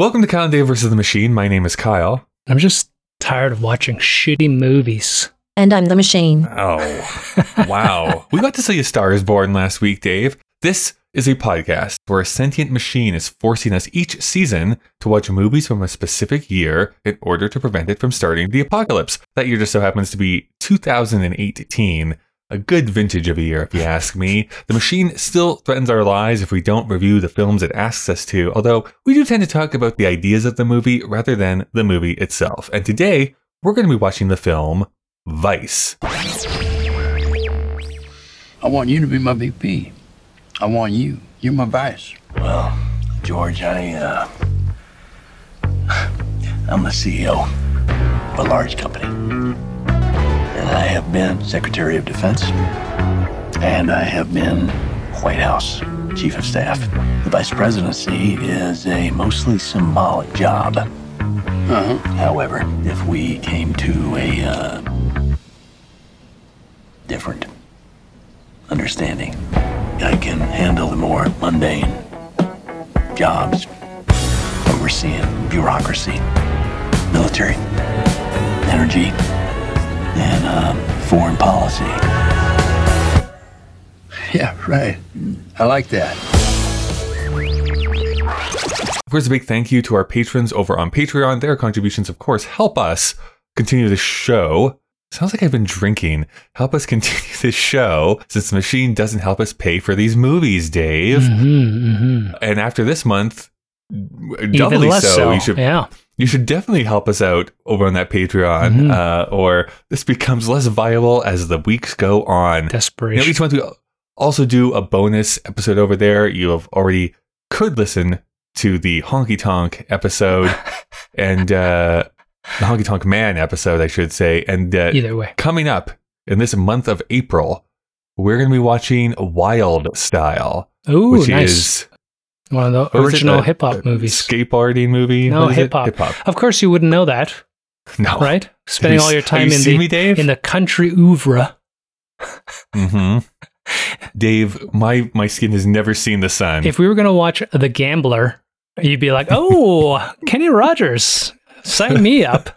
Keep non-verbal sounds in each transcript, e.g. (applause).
Welcome to Kyle and Dave versus the Machine. My name is Kyle. I'm just tired of watching shitty movies. And I'm the machine. Oh, wow. (laughs) we got to see A Star is Born last week, Dave. This is a podcast where a sentient machine is forcing us each season to watch movies from a specific year in order to prevent it from starting the apocalypse. That year just so happens to be 2018. A good vintage of a year, if you ask me. The machine still threatens our lives if we don't review the films it asks us to, although we do tend to talk about the ideas of the movie rather than the movie itself. And today, we're going to be watching the film Vice. I want you to be my VP. I want you. You're my vice. Well, George, I, uh, (sighs) I'm the CEO of a large company. I have been Secretary of Defense. And I have been White House Chief of Staff. The Vice Presidency is a mostly symbolic job. Uh-huh. However, if we came to a, uh, different understanding, I can handle the more mundane jobs, overseeing bureaucracy, military, energy, and um, foreign policy. (laughs) Yeah, right. I like that. Of course, a big thank you to our patrons over on Patreon. Their contributions, of course, help us continue the show. Sounds like I've been drinking. Help us (laughs) continue this show since the machine doesn't help us pay for these movies, Dave. Mm-hmm, And after this month, Even doubly less so, so. you should yeah. You should definitely help us out over on that Patreon, Mhm. uh, or this becomes less viable as the weeks go on. Desperation. each month we also do a bonus episode over there. You have already could listen to the Honky Tonk episode (laughs) and uh, the Honky Tonk Man episode, I should say. And uh, Either way. coming up in this month of April, we're going to be watching Wild Style, Ooh, which nice. is One of the what original hip hop a movies. skateboarding movie. No, What is it? hip-hop. Hip hop. Of course, you wouldn't know that, (laughs) No, right? (laughs) Spending you- all your time you in the me, Dave? in the country oeuvre. hmm (laughs) Dave, my my skin has never seen the sun. If we were going to watch The Gambler, you'd be like, "Oh, Kenny Rogers, sign me up."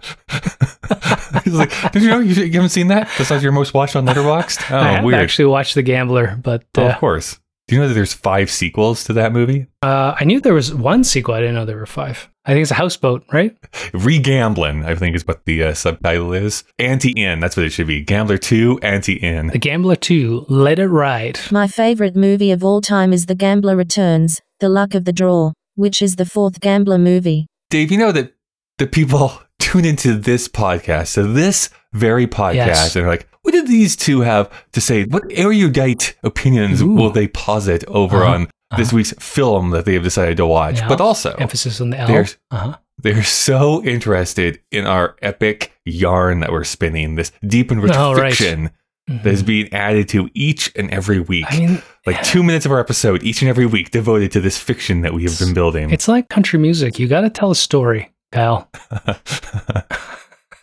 He's like, did you know you, you haven't seen that? That's not your most watched on Letterboxd. Oh, I have weird. actually watched The Gambler, but Oh, uh, of course. Do you know that there's five sequels to that movie? uh, I knew there was one sequel. I didn't know there were five. I think it's a houseboat, right? (laughs) Regamblin, I think is what the uh, subtitle is. Anti-in, that's what it should be. Gambler 2, Anti-in. The Gambler 2, Let It Ride. My favorite movie of all time is The Gambler Returns, The Luck of the Draw, which is the fourth Gambler movie. Dave, you know that the people (laughs) tune into this podcast, so this very podcast, Yes. and are like, what did these two have to say? What erudite opinions Ooh. will they posit over Uh-huh. on this week's film that they have decided to watch? Yeah. But also, Emphasis on the L. There's- Uh-huh. They're so interested in our epic yarn that we're spinning, this deep and rich Oh, right. fiction that is being added to each and every week. I mean, like two minutes of our episode each and every week devoted to this fiction that we have been building. it's like country music. You got to tell a story, Kyle. (laughs)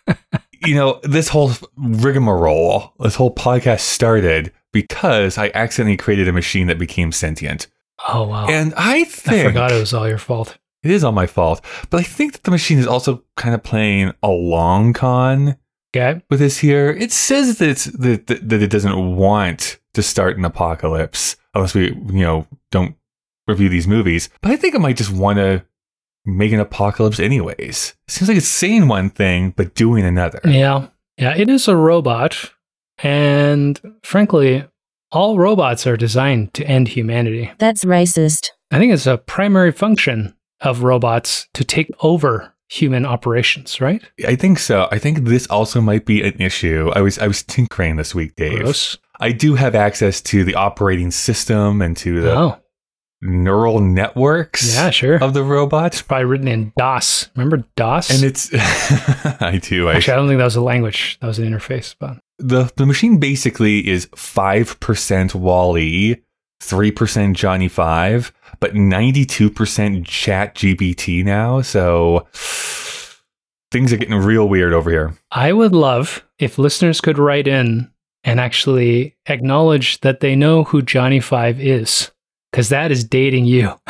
(laughs) you know, this whole rigmarole, this whole podcast started because I accidentally created a machine that became sentient. Oh, wow. And I think I forgot it was all your fault. it is all my fault, but I think that the machine is also kind of playing a long con Okay. with this here. It says that it's that, that, that it doesn't want to start an apocalypse unless we, you know, don't review these movies. But I think it might just want to make an apocalypse anyways. Seems like it's saying one thing but doing another. Yeah. Yeah. It is a robot. And frankly, all robots are designed to end humanity. That's racist. I think it's a primary function of robots to take over human operations, right? I think so. I think this also might be an issue. I was I was tinkering this week, Dave. Gross. I do have access to the operating system and to the Oh, neural networks yeah, sure. of the robot. Probably written in DOS. Remember DOS? And it's (laughs) I do. I, Actually, I don't think that was a language. That was an interface. But the the machine basically is five percent WALL-E, three percent Johnny Five, but ninety two percent Chat GPT now. So things are getting real weird over here. I would love if listeners could write in and actually acknowledge that they know who Johnny Five is, because that is dating you. (laughs)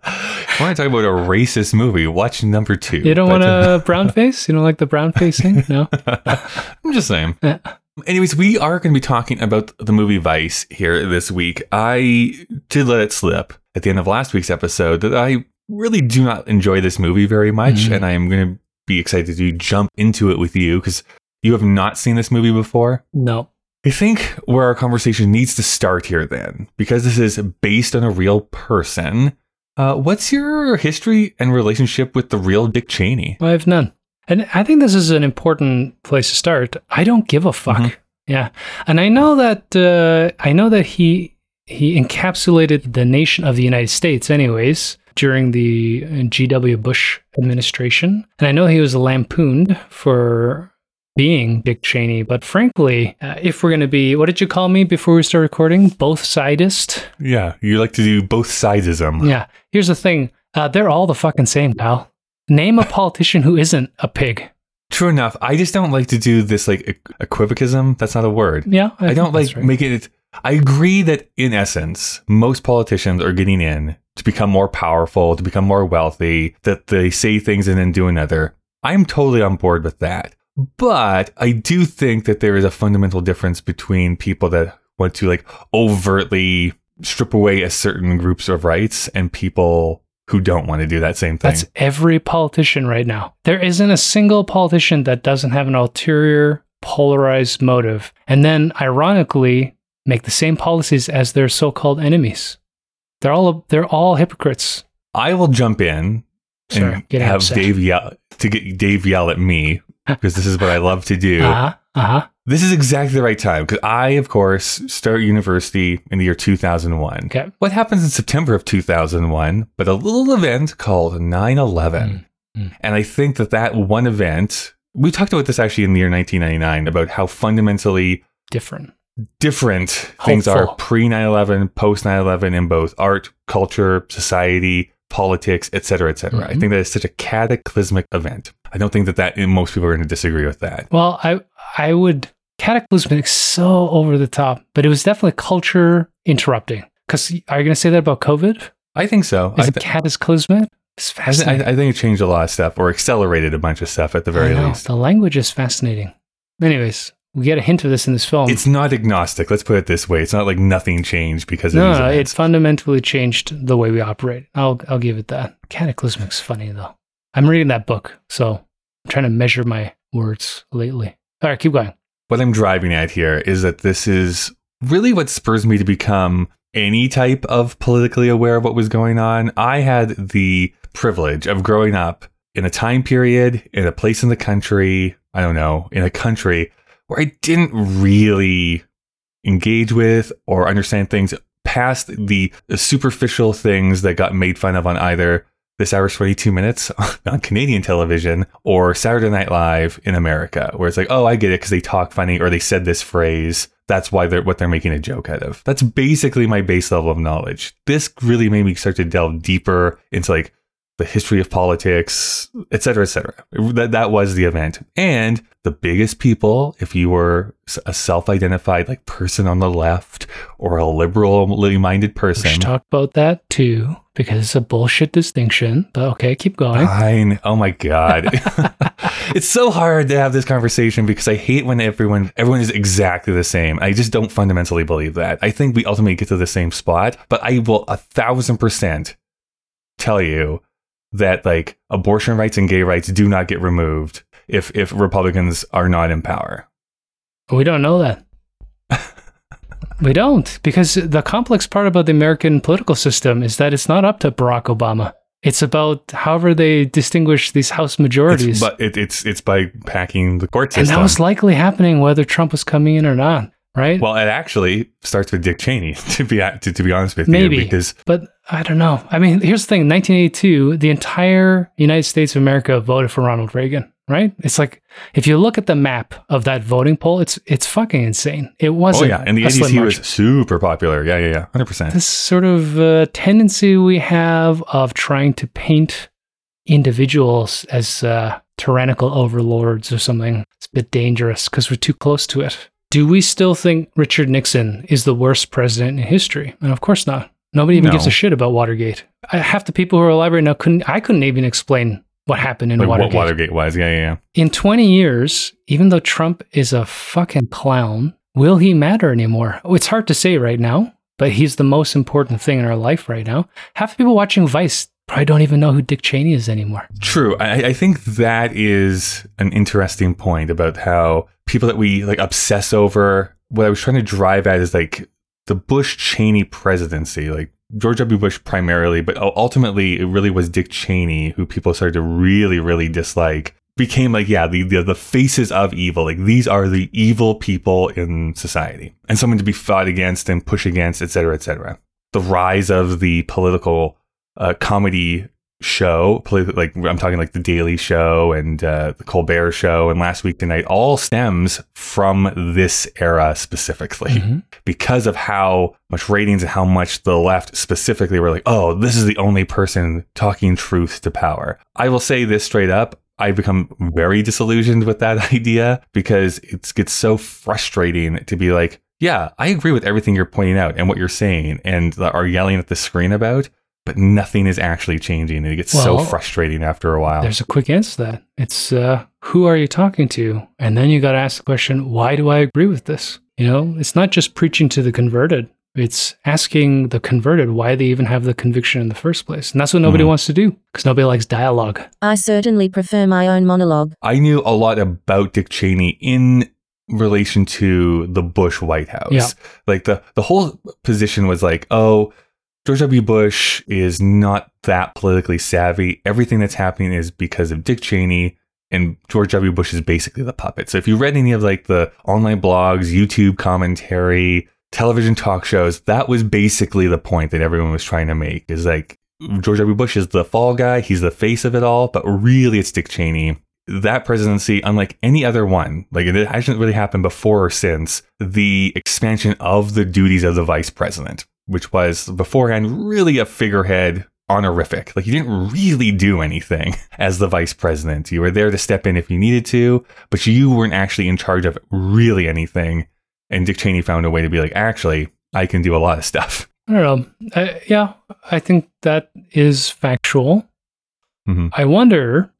I want to talk about a racist movie? Watch number two. You don't want a brown face? You don't like the brown facing? (laughs) No. I'm just saying. Yeah. Anyways, we are going to be talking about the movie Vice here this week. I did let it slip at the end of last week's episode that I really do not enjoy this movie very much, Mhm. and I am going to be excited to jump into it with you because you have not seen this movie before. No. I think where our conversation needs to start here, then, because this is based on a real person. Uh, what's your history and relationship with the real Dick Cheney? I have none. And I think this is an important place to start. I don't give a fuck. Mhm. Yeah. And I know that uh, I know that he he encapsulated the nation of the United States anyways during the uh, GW Bush administration. And I know he was lampooned for being Dick Cheney, but frankly, uh, if we're going to be what did you call me before we start recording? Both sidist? Yeah, you like to do both sidesism. Yeah. Here's the thing. Uh, they're all the fucking same, pal. Name a politician who isn't a pig. True enough. I just don't like to do this like equivocism. That's not a word. Yeah, I, think don't like right. making it. I agree that in essence, most politicians are getting in to become more powerful, to become more wealthy, that they say things and then do another. I'm totally on board with that. But I do think that there is a fundamental difference between people that want to like overtly strip away a certain groups of rights and people who don't want to do that same thing. That's every politician right now. There isn't a single politician that doesn't have an ulterior, polarized motive, and then ironically make the same policies as their so-called enemies. They're all they're all hypocrites. I will jump in Sorry, and have upset. Dave yell to get Dave yell at me (laughs) because this is what I love to do. Uh huh. Uh huh. This is exactly the right time because I, of course, start university in the year 2001. Okay. What happens in September of 2001 but a little event called 9 11? Mm, mm. And I think that that one event, we talked about this actually in the year 1999 about how fundamentally Different. different things are pre 9 11, post 9 11 in both art, culture, society, politics, etc., etc. I Mhm. think that is such a cataclysmic event. I don't think that that most people are going to disagree with that. Well, I I would cataclysmic so over the top, but it was definitely culture interrupting. Because are you going to say that about COVID? I think so. Is I, it cataclysmic? It's I, th- fascinating. I think it changed a lot of stuff or accelerated a bunch of stuff at the very least. The language is fascinating. Anyways, we get a hint of this in this film. It's not agnostic. Let's put it this way. It's not like nothing changed because of no, these no, it fundamentally changed the way we operate. I'll I'll give it that. Cataclysmic's funny though. I'm reading that book, so I'm trying to measure my words lately. All right, keep going. what I'm driving at here is that this is really what spurs me to become any type of politically aware of what was going on. I had the privilege of growing up in a time period, in a place in the country, I don't know, in a country where I didn't really engage with or understand things past the, superficial things that got made fun of on either this hour's 22 minutes (laughs) on Canadian television or Saturday Night Live in America, where it's like, oh, I get it because they talk funny or they said this phrase. That's why they're what they're making a joke out of. That's basically my base level of knowledge. This really made me start to delve deeper into like the history of politics, etc., cetera, et cetera. That, that was the event. And the biggest people, if you were a self-identified like person on the left or a liberally minded We person, should talk about that too, because it's a bullshit distinction. But okay, keep going. Fine. Oh my god. (laughs) (laughs) it's so hard to have this conversation because I hate when everyone everyone is exactly the same. I just don't fundamentally believe that. I think we ultimately get to the same spot, but I will a thousand percent tell you that like abortion rights and gay rights do not get removed if if Republicans are not in power. We don't know that. (laughs) we don't, because the complex part about the American political system is that it's not up to Barack Obama. It's about however they distinguish these House It's, majorities. but it, it's it's by packing the court and system. that was likely happening whether Trump was coming in or not, right? well, it actually starts with Dick Cheney. (laughs) To be to, to be honest with Maybe. you, because But I don't know. I mean, here's the thing 1982, the entire United States of America voted for Ronald Reagan, right? It's like, if you look at the map of that voting poll, it's it's fucking insane. It oh wasn't. Oh yeah, in the a eighties he was super popular. Yeah, yeah, yeah, hundred percent. this sort of uh, tendency we have of trying to paint individuals as uh, tyrannical overlords or something. It's a bit dangerous because we're too close to it. Do we still think Richard Nixon is the worst president in history? And of course not. Nobody even gives a shit about Watergate. I, half the people who are alive right now couldn't. I couldn't even explain what happened in Like Watergate. what Watergate was. Yeah, yeah, yeah. In 20 years, even though Trump is a fucking clown, will he matter anymore? Oh, It's hard to say right now, but he's the most important thing in our life right now. Half the people watching Vice probably don't even know who Dick Cheney is anymore. True. I, I think that is an interesting point about how people that we like obsess over. What I was trying to drive at is like the Bush Cheney presidency, like George W. Bush primarily, but ultimately it really was Dick Cheney who people started to really, really dislike. Became like, yeah, the, the the faces of evil. Like these are the evil people in society, and someone to be fought against and push against, et cetera, et cetera. The rise of the political uh, comedy show, like I'm talking like the Daily Show and uh, the Colbert Show and Last Week Tonight, all stems from this era specifically Mhm. because of how much ratings and how much the left specifically were like, oh, this is the only person talking truth to power. I will say this straight up. I've become very disillusioned with that (laughs) idea because it gets so frustrating to be like, yeah, I agree with everything you're pointing out and what you're saying and are yelling at the screen about, but nothing is actually changing. And it gets so frustrating after a while. There's a quick answer to that. It's uh, who are you talking to? And then you got to ask the question, why do I agree with this? You know, it's not just preaching to the converted. It's asking the converted why they even have the conviction in the first place. And that's what nobody Mhm. wants to do because nobody likes dialogue. I certainly prefer my own monologue. I knew a lot about Dick Cheney in relation to the Bush White House. Yeah. Like the the whole position was like, oh, George W. Bush is not that politically savvy. Everything that's happening is because of Dick Cheney. And George W. Bush is basically the puppet. So if you read any of like the online blogs, YouTube commentary, television talk shows, that was basically the point that everyone was trying to make. Is like George W. Bush is the fall guy, he's the face of it all, but really it's Dick Cheney. That presidency, unlike any other one, like it hasn't really happened before or since, the expansion of the duties of the vice president, which was beforehand really a figurehead honorific. Like you didn't really do anything (laughs) as the vice president. You were there to step in if you needed to, but you weren't actually in charge of really anything. And Dick Cheney found a way to be like, actually, I can do a lot of stuff. (laughs) I don't know. I, yeah, I think that is factual. Mhm. I wonder.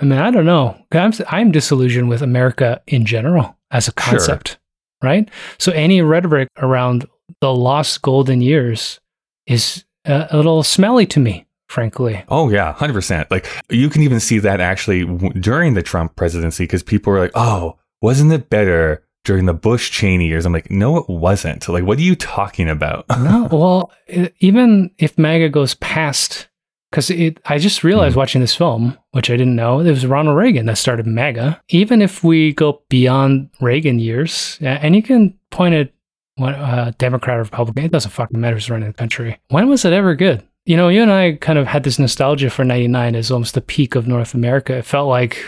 I mean, I don't know. I'm I'm disillusioned with America in general as a Sure. concept, right? So any rhetoric around the lost golden years is a, a little smelly to me, frankly. Oh yeah, hundred percent. Like you can even see that actually w- during the Trump presidency because people were like, "Oh, wasn't it better during the Bush Cheney years?" I'm like, "No, it wasn't." Like, what are you talking about? (laughs) no, well, e- even if MAGA goes past, because it, I just realized Mhm. watching this film, which I didn't know, it was Ronald Reagan that started MAGA. Even if we go beyond Reagan years, and you can point at what uh, Democrat or Republican, it doesn't fucking matter who's running the country. When was it ever good? You know, you and I kind of had this nostalgia for '99 as almost the peak of North America. It felt like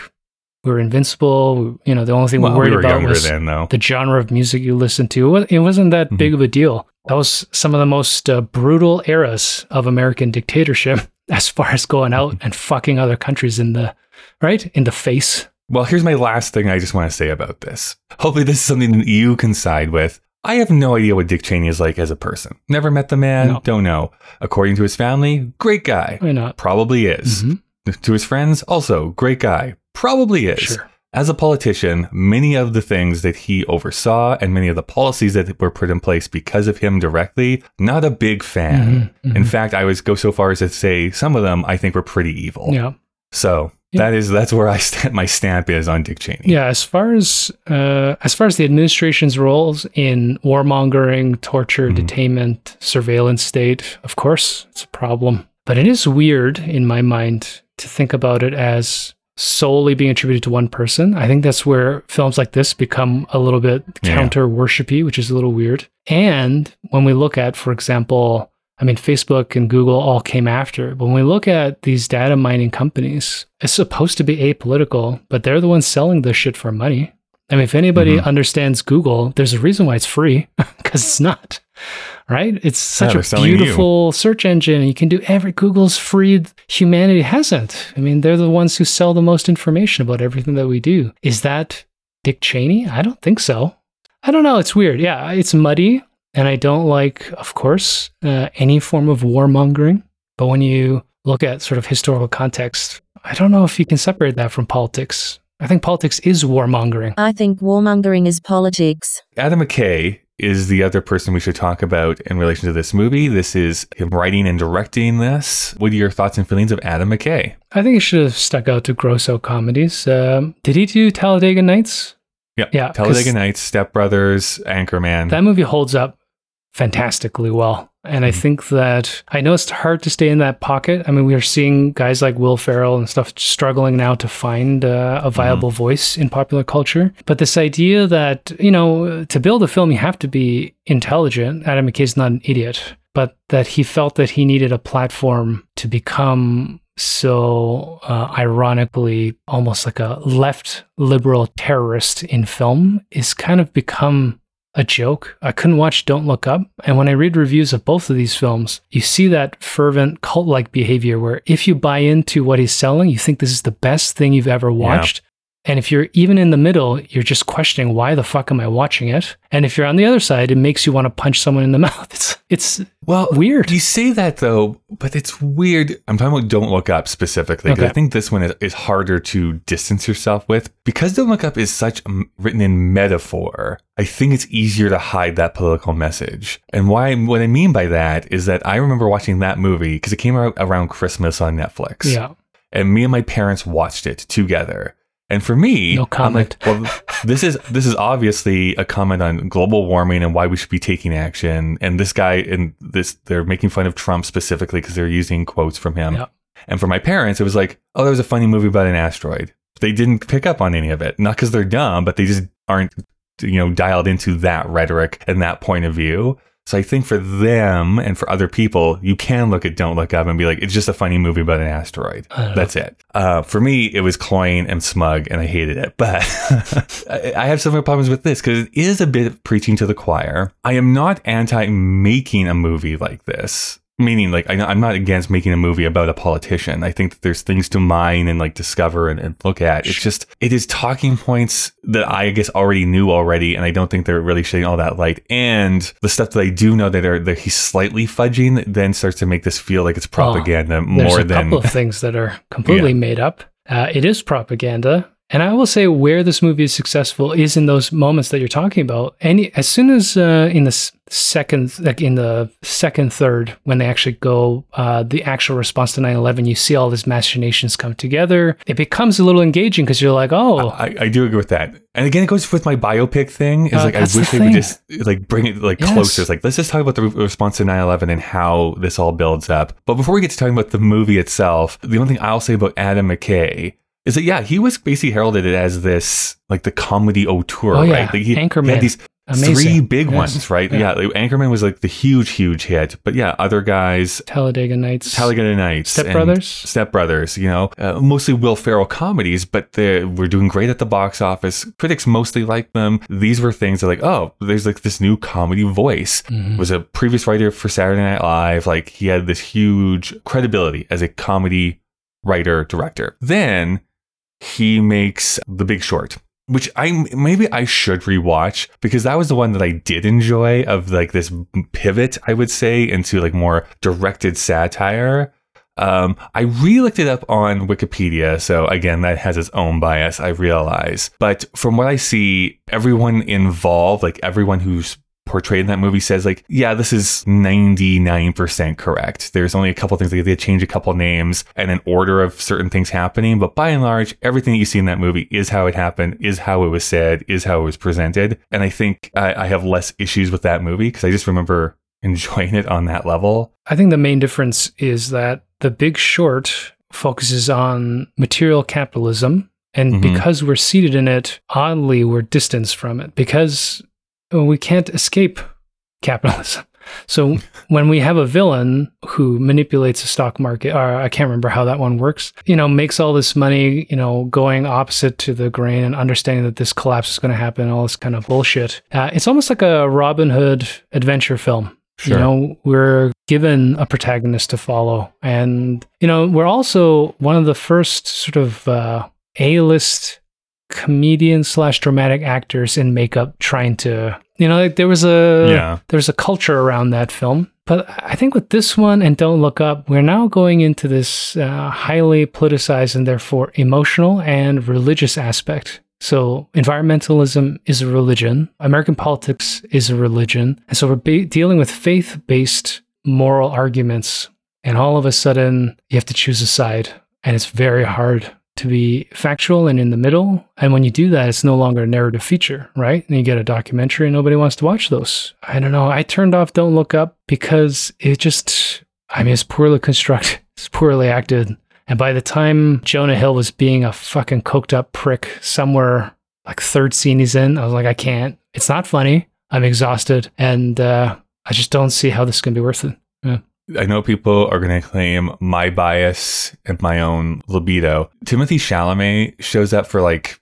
we were invincible. You know, the only thing well, we worried we about was then, the genre of music you listened to. It wasn't that Mhm. big of a deal. That was some of the most uh, brutal eras of American dictatorship (laughs) as far as going out and fucking other countries in the right in the face. Well, here's my last thing I just want to say about this. Hopefully, this is something that you can side with. I have no idea what Dick Cheney is like as a person. Never met the man, No. don't know. According to his family, great guy. Why not? Probably is. Mhm. To his friends, also great guy. Probably is. Sure. As a politician, many of the things that he oversaw and many of the policies that were put in place because of him directly, not a big fan. Mhm, In mhm. fact, I would go so far as to say some of them I think were pretty evil. Yeah. So Yeah. that is that's where I stand. My stamp is on Dick Cheney. Yeah, as far as uh, as far as the administration's roles in warmongering, torture, Mhm. detainment, surveillance state, of course, it's a problem. But it is weird in my mind to think about it as solely being attributed to one person. I think that's where films like this become a little bit counter worshipy, which is a little weird. And when we look at, for example, I mean, Facebook and Google all came after. But when we look at these data mining companies, it's supposed to be apolitical, but they're the ones selling this shit for money. I mean, if anybody Mhm. understands Google, there's a reason why it's free (laughs) because it's not, right? It's such they're a selling you. beautiful search engine. You can do every Google's free. Humanity hasn't. I mean, they're the ones who sell the most information about everything that we do. Is that Dick Cheney? I don't think so. I don't know. It's weird. Yeah, it's muddy. And I don't like, of course, uh, any form of warmongering. But when you look at sort of historical context, I don't know if you can separate that from politics. I think politics is warmongering. I think warmongering is politics. Adam McKay is the other person we should talk about in relation to this movie. This is him writing and directing this. What are your thoughts and feelings of Adam McKay? I think he should have stuck out to gross-out comedies. Um, did he do Talladega Nights? Yeah. Yeah, Talladega Nights, Step Brothers, Anchorman. That movie holds up fantastically well. And I think that I know it's hard to stay in that pocket. I mean, we are seeing guys like Will Ferrell and stuff struggling now to find uh, a viable voice in popular culture. But this idea that, you know, to build a film, you have to be intelligent. Adam McKay's not an idiot, but that he felt that he needed a platform to become so uh, ironically almost like a left liberal terrorist in film is kind of become a joke. I couldn't watch Don't Look Up. And when I read reviews of both of these films, you see that fervent cult like behavior where if you buy into what he's selling, you think this is the best thing you've ever watched. And if you're even in the middle, you're just questioning why the fuck am I watching it? And if you're on the other side, it makes you want to punch someone in the (laughs) mouth. It's it's well, weird. You say that though, but it's weird. I'm talking about Don't Look Up specifically because Okay. I think this one is, is harder to distance yourself with because Don't Look Up is such written in metaphor. I think it's easier to hide that political message. And why? What I mean by that is that I remember watching that movie because it came out around Christmas on Netflix. yeah. and me and my parents watched it together. And for me, No I'm like, comment. well, this is this is obviously a comment on global warming and why we should be taking action. And this guy and this they're making fun of Trump specifically because they're using quotes from him. Yeah. And for my parents, it was like, oh, there was a funny movie about an asteroid. They didn't pick up on any of it, not because they're dumb, but they just aren't you know dialed into that rhetoric and that point of view. So I think for them and for other people, you can look at Don't Look Up and be like, it's just a funny movie about an asteroid. Don't know. That's it. Uh, for me, it was cloying and smug, and I hated it. But (laughs) I I have similar problems with this because it is a bit of preaching to the choir. I am not anti making a movie like this. Meaning, like, I, I'm not against making a movie about a politician. I think that there's things to mine and like discover and, and look at. It's just, it is talking points that I guess already knew already, and I don't think they're really shedding all that light. And the stuff that I do know that are that he's slightly fudging then starts to make this feel like it's propaganda There's more a than a couple of things that are completely made up. Uh, it is propaganda. And I will say where this movie is successful is in those moments that you're talking about. Any as soon as uh, in the second, like in the second third, when they actually go, uh, the actual response to 9/11, you see all these machinations come together. It becomes a little engaging because you're like, oh, I, I do agree with that. And again, it goes with my biopic thing. Is Uh, like I that's the wish they would just like bring it like Yes. closer. It's like let's just talk about the re- response to 9/11 and how this all builds up. But before we get to talking about the movie itself, the only thing I'll say about Adam McKay is that yeah, he was basically heralded as this like the comedy auteur, Oh, yeah. right? Like, he, he Anchorman. had these Amazing. three big ones, right? Yeah. Yeah. like, Anchorman was like the huge, huge hit. But yeah, other guys, Talladega Nights, Talladega Nights, Step Brothers? Step Brothers, you know, uh, mostly Will Ferrell comedies, but they were doing great at the box office. Critics mostly liked them. These were things that like, oh, there's like this new comedy voice. Mhm. Was a previous writer for Saturday Night Live. Like he had this huge credibility as a comedy writer director. Then he makes The Big Short. Which I maybe I should rewatch because that was the one that I did enjoy of like this pivot I would say into like more directed satire. Um, I re looked it up on Wikipedia, so again, that has its own bias, I realize. But from what I see, everyone involved, like everyone who's portrayed in that movie, says, like, yeah, this is 99% correct. There's only a couple things, like, they change a couple names and an order of certain things happening. But by and large, everything that you see in that movie is how it happened, is how it was said, is how it was presented. And I think I, I have less issues with that movie because I just remember (laughs) enjoying it on that level. I think the main difference is that The Big Short focuses on material capitalism. And Mhm. because we're seated in it, oddly, we're distanced from it because we can't escape capitalism. (laughs) So (laughs) when we have a villain who manipulates the stock market, or I can't remember how that one works, you know, makes all this money, you know, going opposite to the grain and understanding that this collapse is going to happen, all this kind of bullshit. Uh, it's almost like a Robin Hood adventure film. Sure. You know, we're given a protagonist to follow. And, you know, we're also one of the first sort of uh, A list comedian slash dramatic actors in makeup trying to You know, like there was a Yeah. there was a culture around that film. But I think with this one and Don't Look Up, we're now going into this uh, highly politicized and therefore emotional and religious aspect. So environmentalism is a religion. American politics is a religion. And so we're dealing with faith-based moral arguments. And all of a sudden, you have to choose a side. And it's very hard to be factual and in the middle. And when you do that, it's no longer a narrative feature, right? And you get a documentary and nobody wants to watch those. I don't know. I turned off Don't Look Up because it just, I mean, it's poorly constructed, (laughs) it's poorly acted. And by the time Jonah Hill was being a fucking coked up prick somewhere like third scene he's in, I was like, I can't. It's not funny. I'm exhausted. And uh, I just don't see how this can be worth it. Yeah. I know people are going to claim my bias and my own libido. Timothée Chalamet shows up for like,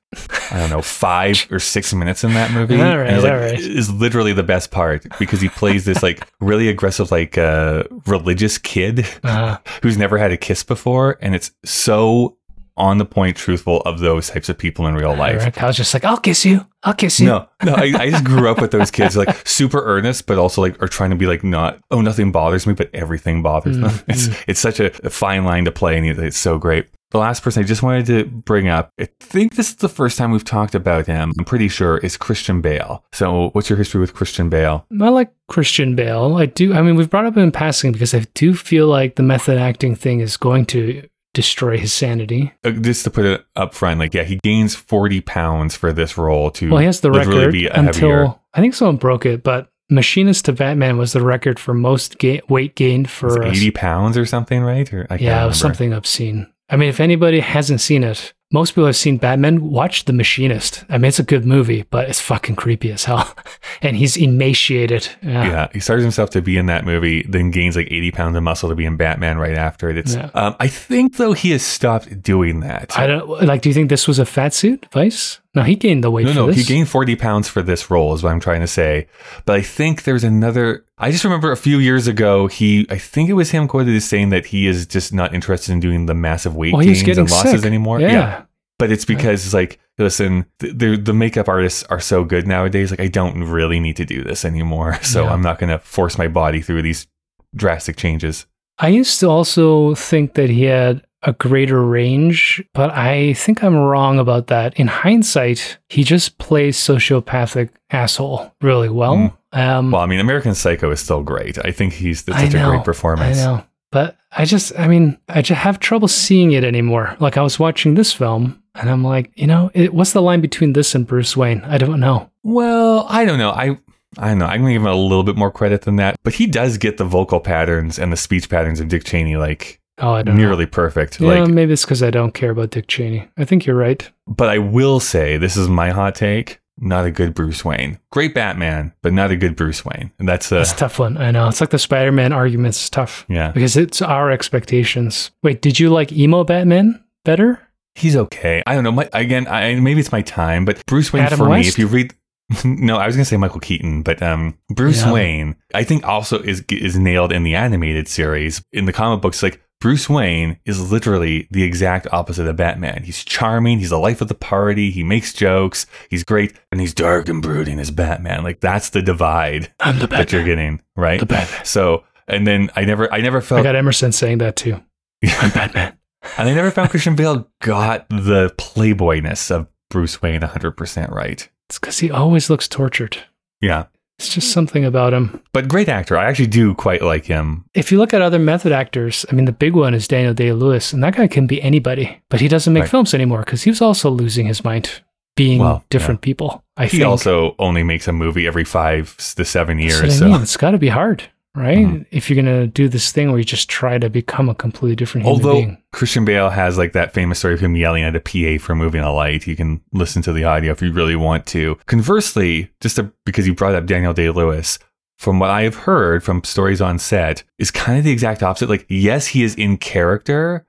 I don't know, (laughs) five or six minutes in that movie. All right, and is, like, all right. is literally the best part because he plays this like really aggressive, like uh, religious kid Uh, who's never had a kiss before. And it's so on the point truthful of those types of people in real life. I was just like, I'll kiss you. I'll kiss you. No, no, I, I just grew up with those kids like (laughs) super earnest, but also like are trying to be like not oh nothing bothers me, but everything bothers them. Mm, (laughs) It's it's such a, a fine line to play, and it's so great. The last person I just wanted to bring up, I think this is the first time we've talked about him. I'm pretty sure is Christian Bale. So, what's your history with Christian Bale? I like Christian Bale. I do. I mean, we've brought up him in passing because I do feel like the method acting thing is going to destroy his sanity. Uh, just to put it up front, like yeah, he gains 40 pounds for this role to Well, he has the record be until heavier. I think someone broke it, but Machinist to Batman was the record for most ga- weight gained for. 80 pounds or something, right? Or I can't Yeah, it was something obscene. I mean, if anybody hasn't seen it, most people have seen Batman. Watch The Machinist. I mean, it's a good movie, but it's fucking creepy as hell. (laughs) and he's emaciated. Yeah. Yeah, he starts himself to be in that movie, then gains like 80 pounds of muscle to be in Batman right after it. It's, Yeah. um, I think though he has stopped doing that. I don't like. Do you think this was a fat suit, Vice? No, he gained the weight no, no, this. he gained 40 pounds for this role, is what I'm trying to say. But I think there's another. I just remember a few years ago, he, I think it was him quoted as saying that he is just not interested in doing the massive weight well, gains and losses sick. anymore. Yeah. But it's because, like, listen, the, the the makeup artists are so good nowadays. Like, I don't really need to do this anymore. (laughs) So Yeah. I'm not going to force my body through these drastic changes. I used to also think that he had a greater range, but I think I'm wrong about that. In hindsight, he just plays sociopathic asshole really well. Mm. Um, Well, I mean, American Psycho is still great. I think he's that's such a great performance. I know. But I just, I mean, I just have trouble seeing it anymore. Like I was watching this film and I'm like, you know, it, what's the line between this and Bruce Wayne? I don't know. Well, I don't know. I I don't know. I'm gonna give him a little bit more credit than that. But he does get the vocal patterns and the speech patterns of Dick Cheney like Oh, I don't know. nearly perfect. Yeah, Like, maybe it's because I don't care about Dick Cheney. I think you're right. but I will say this is my hot take. Not a good Bruce Wayne. Great Batman, but not a good Bruce Wayne. And that's uh, That's a tough one. I know. It's like the Spider Man argument's is tough yeah. because it's our expectations. Wait, did you like emo Batman better? He's okay. I don't know. My, again, I, maybe it's my time, but Bruce Wayne Adam for me, if you read, (laughs) no, I was gonna say Michael Keaton, but um, Bruce Yeah. Wayne, I think also is is nailed in the animated series. In the comic books, like Bruce Wayne is literally the exact opposite of Batman. He's charming. He's the life of the party. He makes jokes. He's great, and he's dark and brooding as Batman. Like that's the divide I'm the that you're getting, right? The Batman. So, and then I never, I never felt I got Emerson saying that too. I'm Batman. (laughs) and I never found Christian Bale got the playboyness of Bruce Wayne 100% right. It's because he always looks tortured. Yeah. It's just something about him. But great actor. I actually do quite like him. If you look at other method actors, I mean, the big one is Daniel Day Lewis, and that guy can be anybody, but he doesn't make Right. films anymore because he was also losing his mind, being Well, different people. I He think. also only makes a movie every five to seven years. what I So, mean. It's got to be hard, right? Mhm. If you're going to do this thing where you just try to become a completely different human although being. Christian Bale has like that famous story of him yelling at a PA for moving a light, you can listen to the audio if you really want to. Conversely, just to, because you brought up Daniel Day Lewis, from what I have heard from stories on set, is kind of the exact opposite. Like, yes, he is in character,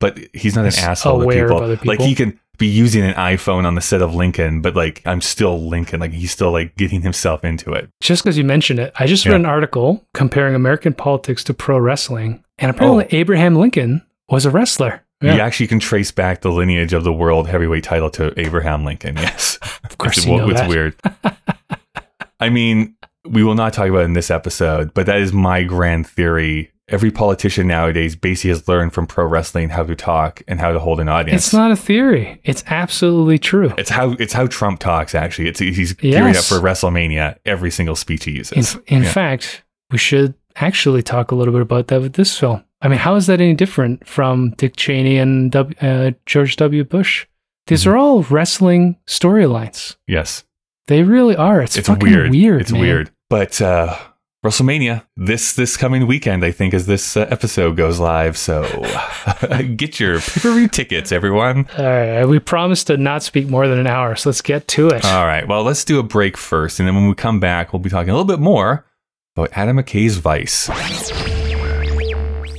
but he's not He's an asshole to of people. Like he can be using an iPhone on the set of Lincoln, but like I'm still Lincoln. Like he's still like getting himself into it. Just because you mentioned it, I just Yeah. read an article comparing American politics to pro wrestling, and apparently Oh. Abraham Lincoln was a wrestler. You actually can trace back the lineage of the world heavyweight title to Abraham Lincoln. (laughs) Yes, of course it's, you know it's that. weird. (laughs) I mean, we will not talk about it in this episode, but that is my grand theory. Every politician nowadays basically has learned from pro wrestling how to talk and how to hold an audience. It's not a theory. It's absolutely true. It's how it's how Trump talks. Actually, it's he's gearing up for WrestleMania. Every single speech he In, uses. in Yeah. fact, we should actually talk a little bit about that with this film. I mean, how is that any different from Dick Cheney and w, uh, George W. Bush? These Mm-hmm. are all wrestling storylines. yes, They really are. It's, it's fucking weird. weird. It's man. weird. But uh, WrestleMania this this coming weekend, I think, as this uh, episode goes live. So (laughs) get your pay per view tickets, everyone. All right, we promised to not speak more than an hour, so let's get to it. All right. Well, let's do a break first, and then when we come back, we'll be talking a little bit more about Adam McKay's Vice.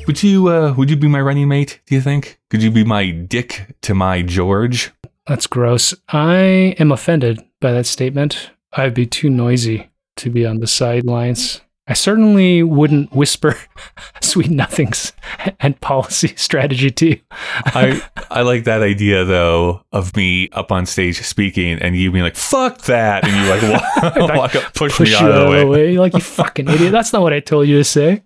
Would you uh, would you be my running mate? Do you think? Could you be my Dick to my George? That's gross. I am offended by that statement. I'd be too noisy to be on the sidelines. I certainly wouldn't whisper (laughs) sweet nothings (laughs) and policy (laughs) strategy to you. I I like that idea though of me up on stage speaking and you being like "fuck that" and you like walk, walk up, push, push me you out of the way. You're like, you fucking idiot. That's not what I told you to say.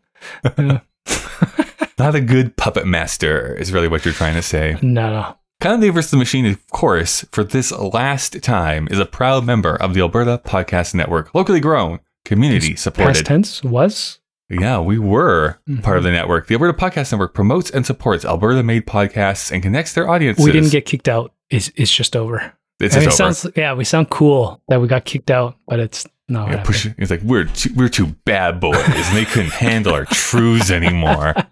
Not a good puppet master is really what you're trying to say. No, no. Conley vs. the Machine, of course, for this last time, is a proud member of the Alberta Podcast Network, locally grown, community Past supported. tense was? Yeah, we were Mm-hmm. part of the network. The Alberta Podcast Network promotes and supports Alberta made podcasts and connects their audiences. We didn't get kicked out. It's, it's just over. it's just it over. sounds, yeah, we sound cool that we got kicked out, but it's no. Yeah, push, it's like we're two, we're two bad boys, and they couldn't handle our truths anymore. (laughs)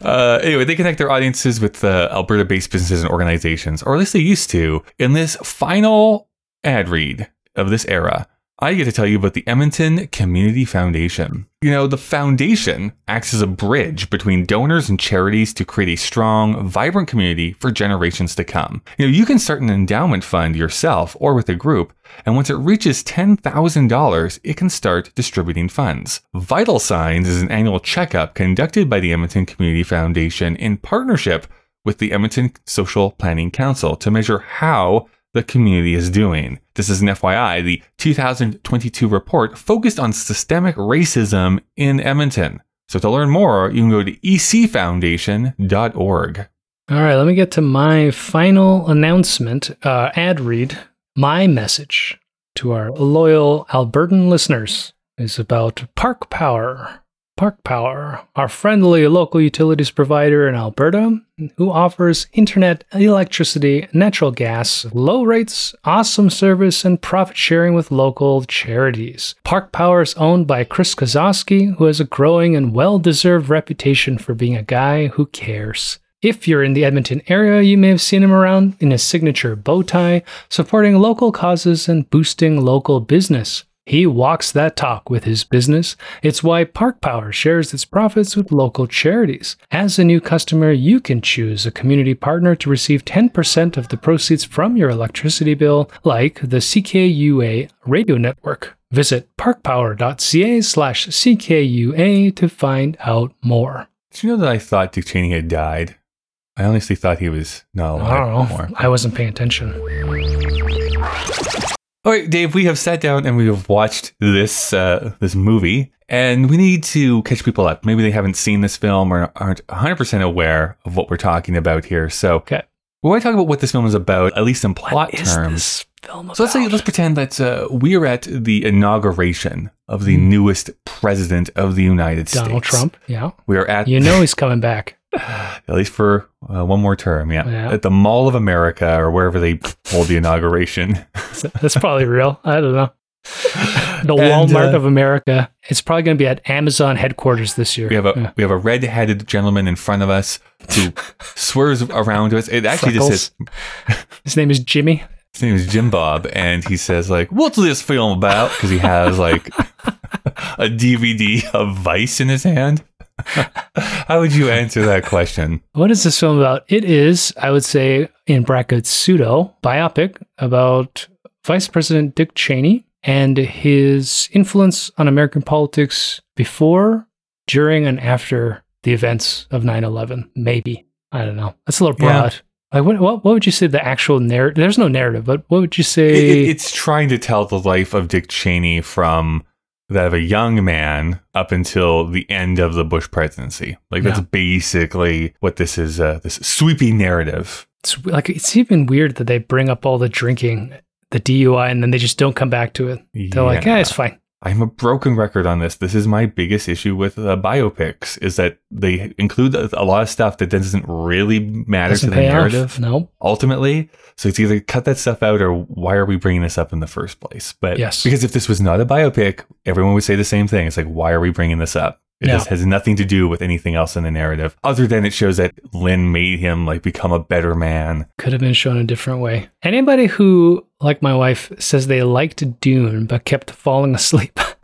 Uh, anyway, they connect their audiences with uh, Alberta-based businesses and organizations, or at least they used to. In this final ad read of this era, I get to tell you about the Edmonton Community Foundation. You know, the foundation acts as a bridge between donors and charities to create a strong, vibrant community for generations to come. You know, you can start an endowment fund yourself or with a group, and once it reaches $10,000, it can start distributing funds. Vital Signs is an annual checkup conducted by the Edmonton Community Foundation in partnership with the Edmonton Social Planning Council to measure how the community is doing. This is an FYI. The 2022 report focused on systemic racism in Edmonton. So to learn more, you can go to ecfoundation.org. All right, let me get to my final announcement, uh, ad read. My message to our loyal Albertan listeners is about Park Power. Park Power, our friendly local utilities provider in Alberta, who offers internet, electricity, natural gas, low rates, awesome service, and profit sharing with local charities. Park Power is owned by Chris Kozowski, who has a growing and well deserved reputation for being a guy who cares. If you're in the Edmonton area, you may have seen him around in his signature bow tie, supporting local causes and boosting local business. He walks that talk with his business. It's why Park Power shares its profits with local charities. As a new customer, you can choose a community partner to receive 10% of the proceeds from your electricity bill, like the CKUA radio network. Visit parkpower.ca slash CKUA to find out more. Did you know that I thought Dick Cheney had died? I honestly thought he was not alive I don't know. anymore. I wasn't paying attention. All right, Dave, we have sat down and we have watched this uh, this movie, and we need to catch people up. Maybe they haven't seen this film or aren't 100% aware of what we're talking about here. So, Okay. we want to talk about what this film is about, at least in plot What is terms. this film So let's say let's pretend that uh, we are at the inauguration of the Hmm. newest president of the United Donald States. Donald Trump. Yeah. We are at You know (laughs) he's coming back. (sighs) at least for uh, one more term, yeah. Yeah. At the Mall of America or wherever they hold the inauguration. That's probably real. I don't know. (laughs) The And, Walmart uh, of America. It's probably going to be at Amazon headquarters this year. We have a Yeah. we have a red-headed gentleman in front of us who (laughs) swerves around us. It actually just says His name is Jimmy. his name is Jim Bob, and he says like, "What's this film about?" Because he has like (laughs) a DVD of Vice in his hand. (laughs) How would you answer that question? What is this film about? It is, I would say, in brackets, pseudo biopic about Vice President Dick Cheney and his influence on American politics before, during, and after the events of 9 11. Maybe. I don't know. That's a little Yeah. broad. Like what what, what would you say the actual narrative? There's no narrative, but what would you It- say? it- it's trying to tell the life of Dick Cheney from that of a young man up until the end of the Bush presidency. Like that's Yeah. basically what this is. Uh, this sweeping narrative. it's like it's even weird that they bring up all the drinking, the DUI, and then they just don't come back to it. They're like, yeah, it's fine. I'm a broken record on this. This is my biggest issue with uh, biopics is that they include a lot of stuff that doesn't really matter Doesn't to the narrative. No. ultimately. So it's either cut that stuff out or why are we bringing this up in the first place? But Yes. because if this was not a biopic, everyone would say the same thing. It's like, why are we bringing this up? It just has nothing to do with anything else in the narrative, other than it shows that Lynn made him like become a better man. Could have been shown a different way. Anybody who, like my wife, says they liked Dune but kept falling asleep. (laughs)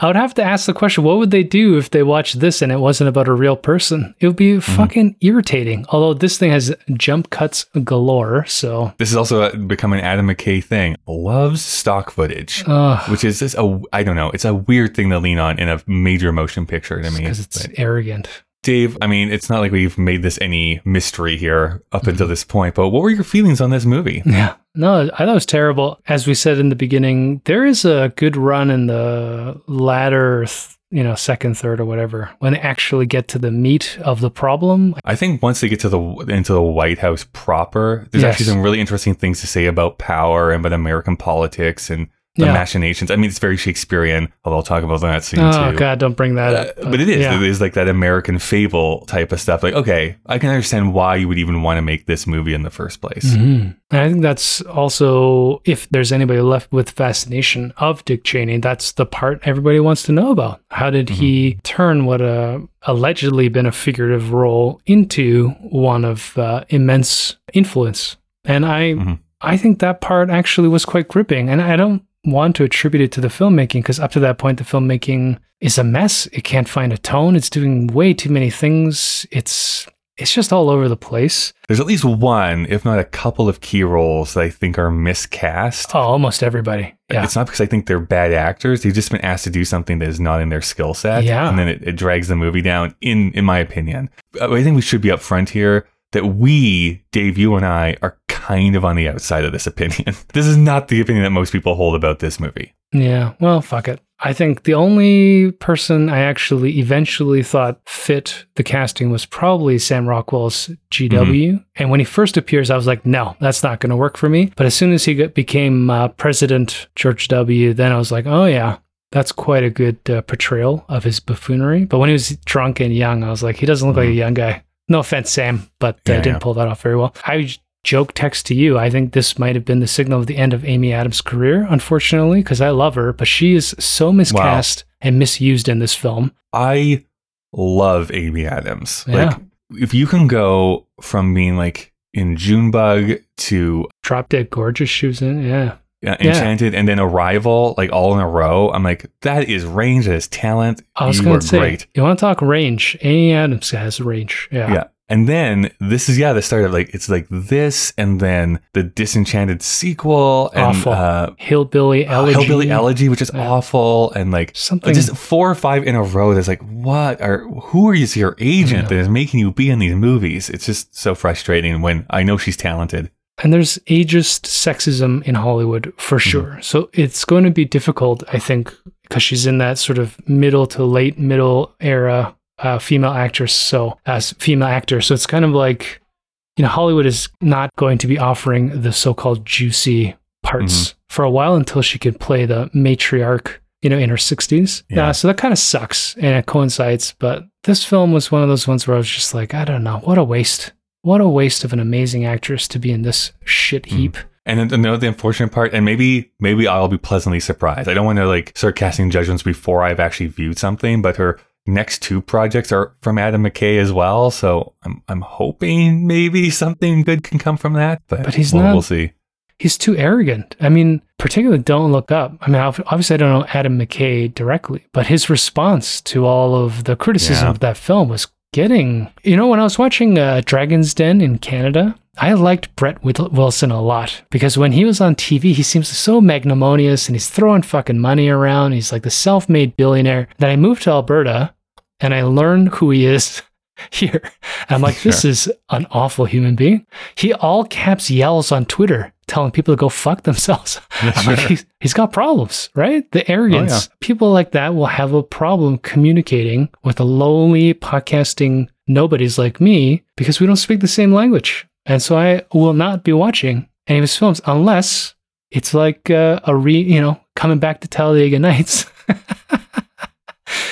I would have to ask the question what would they do if they watched this and it wasn't about a real person? It would be fucking irritating. Although this thing has jump cuts galore, so. This has also uh, become an Adam McKay thing. Loves stock footage. Ugh, which is just a I don't know. It's a weird thing to lean on in a major motion picture to me. because it's But arrogant. Dave, I mean, it's not like we've made this any mystery here up Mm-hmm. until this point. But what were your feelings on this movie? Yeah. No, I thought it was terrible. As we said in the beginning, there is a good run in the latter, th- you know, second, third, or whatever, when they actually get to the meat of the problem. I think once they get to the into the White House proper, there's Yes. actually some really interesting things to say about power and about American politics and the Yeah. machinations. I mean, it's very Shakespearean. Although I'll talk about that scene too. Oh, too. God, don't bring that Uh, up. but it is. Yeah. It is like that American fable type of stuff. Like, okay, I can understand why you would even want to make this movie in the first place. Mhm. And I think that's also, if there's anybody left with fascination of Dick Cheney, that's the part everybody wants to know about. How did he turn what a allegedly been a figurative role into one of uh, immense influence? And I, Mhm. I think that part actually was quite gripping. And I don't want to attribute it to the filmmaking because up to that point, the filmmaking is a mess. It can't find a tone. It's doing way too many things. It's it's just all over the place. There's at least one, if not a couple of key roles that I think are miscast. Oh, almost everybody. Yeah. It's not because I think they're bad actors. They've just been asked to do something that is not in their skill set. Yeah. And then it, it drags the movie down, in in my opinion. Uh, I think we should be upfront here that we, Dave, you and I, are kind of on the outside of this opinion. (laughs) this is not the opinion that most people hold about this movie. Yeah, well, fuck it. I think the only person I actually eventually thought fit the casting was probably Sam Rockwell's GW. And when he first appears, I was like, no, that's not going to work for me. But as soon as he got, became uh, President George W., then I was like, oh, yeah. That's quite a good uh, portrayal of his buffoonery. But when he was drunk and young, I was like, he doesn't look like a young guy. No offense, Sam, but uh, Yeah, didn't yeah. pull that off very well. I joke text to you. I think this might have been the signal of the end of Amy Adams' career, unfortunately, because I love her, but she is so miscast and misused in this film. I love Amy Adams. Yeah. Like, if you can go from being like in Junebug to Drop Dead Gorgeous, she was in. Yeah. Uh, Yeah. Enchanted and then Arrival, like all in a row, I'm like, that is range, that is talent. I was you gonna say, great. you want to talk range? Amy Adams has range. Yeah. Yeah. And then this is yeah the start of like it's like this and then the Disenchanted sequel and Awful. uh Hillbilly (sighs) uh, Hillbilly Elegy, which is Yeah. awful, and like Something. just four or five in a row. That's like, what are who are you? Your agent that is making you be in these movies? It's just so frustrating when I know she's talented. And there's ageist sexism in Hollywood for Mm-hmm. sure. So it's going to be difficult, I think, because she's in that sort of middle to late middle era uh, female actress. So as female actor, so it's kind of like, you know, Hollywood is not going to be offering the so-called juicy parts Mm-hmm. for a while until she can play the matriarch, you know, in her 60s. Yeah. Yeah. so that kind of sucks and it coincides. But this film was one of those ones where I was just like, I don't know, what a waste. What a waste of an amazing actress to be in this shit hmm. heap. And then the, the unfortunate part, and maybe maybe I'll be pleasantly surprised. I don't want to like start casting judgments before I've actually viewed something, but her next two projects are from Adam McKay as well. So I'm I'm hoping maybe something good can come from that. But, But he's we'll, not- We'll see. He's too arrogant. I mean, particularly Don't Look Up. I mean, obviously, I don't know Adam McKay directly, but his response to all of the criticism Yeah. of that film was getting. You know, when I was watching uh, Dragon's Den in Canada, I liked Brett Wilson a lot because when he was on TV, he seems so magnanimous and he's throwing fucking money around. He's like the self made billionaire. Then I moved to Alberta and I learned who he is (laughs) (laughs) here. And I'm like, this is an awful human being. He all caps yells on Twitter telling people to go fuck themselves. (laughs) I'm like, he's, he's got problems, right? The arrogance. People like that will have a problem communicating with a lonely podcasting nobodies like me because we don't speak the same language. And so I will not be watching any of his films unless it's like uh, a re, you know, coming back to Talladega Nights. (laughs)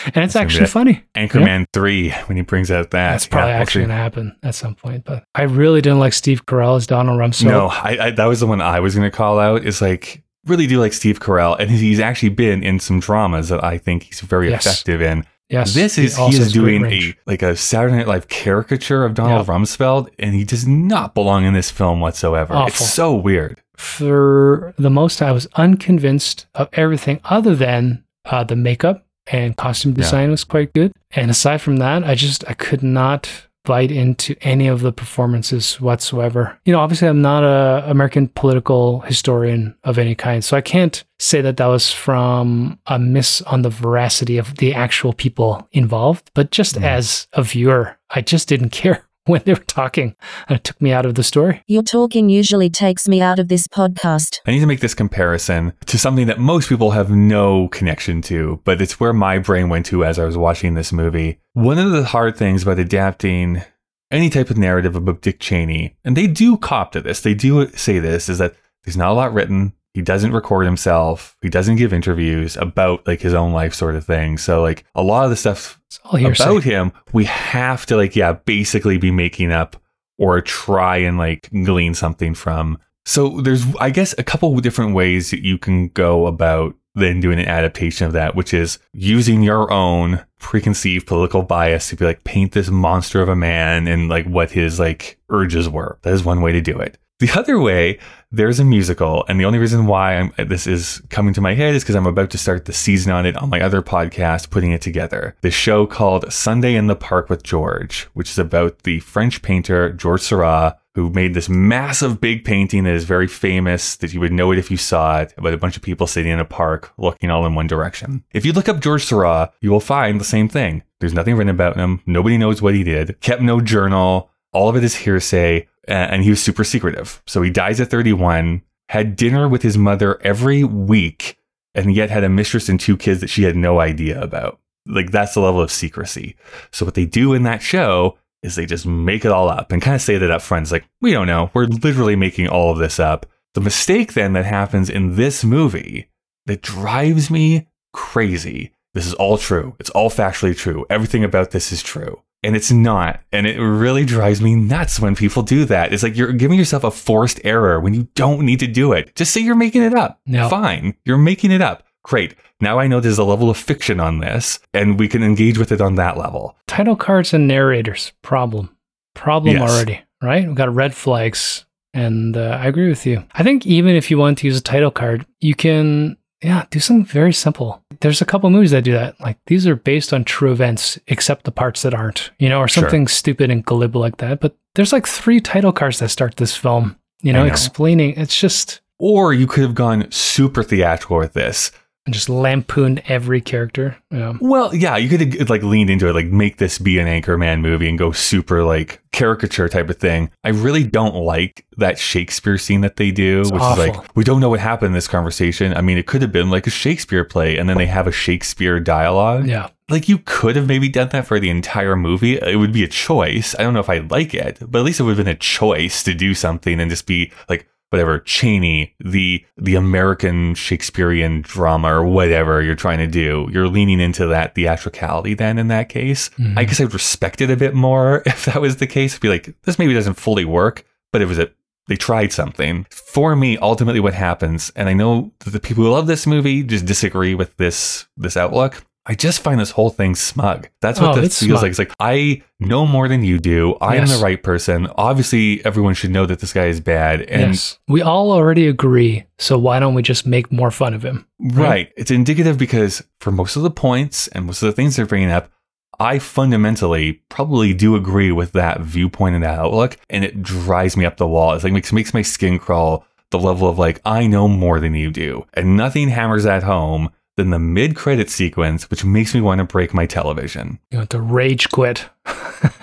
and it's gonna actually funny. Anchorman 3 when he brings out that. That's probably Yeah, actually going to happen at some point. But I really didn't like Steve Carell as Donald Rumsfeld. No, I, I that was the one I was going to call out. Is like really do like Steve Carell, and he's actually been in some dramas that I think he's very Yes. effective in. Yes, this is he also is doing a like a Saturday Night Live caricature of Donald Rumsfeld, and he does not belong in this film whatsoever. Awful. It's so weird. for the most, I was unconvinced of everything other than uh, the makeup and costume design was quite good. And aside from that, I just I could not bite into any of the performances whatsoever. You know, obviously, I'm not a American political historian of any kind, so I can't say that that was from a miss on the veracity of the actual people involved. But just mm. as a viewer, I just didn't (laughs) care (laughs) when they were talking, and it took me out of the story. Your talking usually takes me out of this podcast. I need to make this comparison to something that most people have no connection to, but it's where my brain went to as I was watching this movie. One of the hard things about adapting any type of narrative about Dick Cheney, and they do cop to this, they do say this, is that there's not a lot written. He doesn't record himself. He doesn't give interviews about like his own life sort of thing. So like a lot of the stuff It's all hearsay. about him, we have to like yeah, basically be making up or try and like glean something from. So there's I guess a couple of different ways that you can go about then doing an adaptation of that, which is using your own preconceived political bias to be like paint this monster of a man and like what his like urges were. That is one way to do it. The (laughs) other way, there's a musical, and the only reason why I'm, this is coming to my head is because I'm about to start the season on it on my other podcast, putting it together. The show called Sunday in the Park with George, which is about the French painter George Seurat, who made this massive big painting that is very famous, that you would know it if you saw it, about a bunch of people sitting in a park looking all in one direction. If you look up George Seurat, you will find the same thing. There's nothing written about him. Nobody knows what he did. Kept no journal. All of it is hearsay, and he was super secretive. So he dies at 31, had dinner with his mother every week, and yet had a mistress and two kids that she had no idea about. Like that's the level of secrecy. So what they do in that show is they just make it all up and kind of say that up front. It's like, we don't know. We're literally making all of this up. The mistake then that happens in this movie that drives me crazy. This is all true. It's all factually true. Everything about this is true. And it's not. And it really drives me nuts when people do that. It's like you're giving yourself a forced error when you don't need to do it. Just say you're making it up. No. Fine. You're making it up. Great. Now I know there's a level of fiction on this and we can engage with it on that level. title cards and narrators problem problem Yes. already right we've got red flags and uh, i agree with you i think even if you want to use a title card you can yeah do something very simple there's a couple movies that do that like these are based on true events except the parts that aren't you know or Sure. something stupid and glib like that but there's like three title cards that start this film you know, know. explaining it's just Or you could have gone super theatrical with this. Just lampoon every character yeah Well, yeah, you could like leaned into it, like make this be an Anchorman movie and go super like caricature type of thing. I really don't like that Shakespeare scene that they do, which awful. is like we don't know what happened in this conversation. I mean, it could have been like a Shakespeare play, and then they have a Shakespeare dialogue. yeah Like you could have maybe done that for the entire movie. It would be a choice. I don't know if I like it, but at least it would have been a choice to do something and just be like whatever Cheney, the the American Shakespearean drama or whatever you're trying to do. You're leaning into that theatricality then in that case. Mhm. I guess I'd respect it a bit more (laughs) if that was the case. Be like, this maybe doesn't fully work, but it was a they tried something. For me, ultimately what happens, and I know that the people who love this movie just disagree with this this outlook. I just find this whole thing smug. That's what Oh, this feels smug. like. It's like I know more than you do. I am the right person. Obviously, everyone should know that this guy is bad. And yes we all already agree so why don't we just make more fun of him Right. It's indicative because for most of the points and most of the things they're bringing up, I fundamentally probably do agree with that viewpoint and that outlook, and it drives me up the wall. It's like makes makes my skin crawl. The level of like I know more than you do, and nothing hammers that home than the mid credit sequence, which makes me want to break my television. you want to rage quit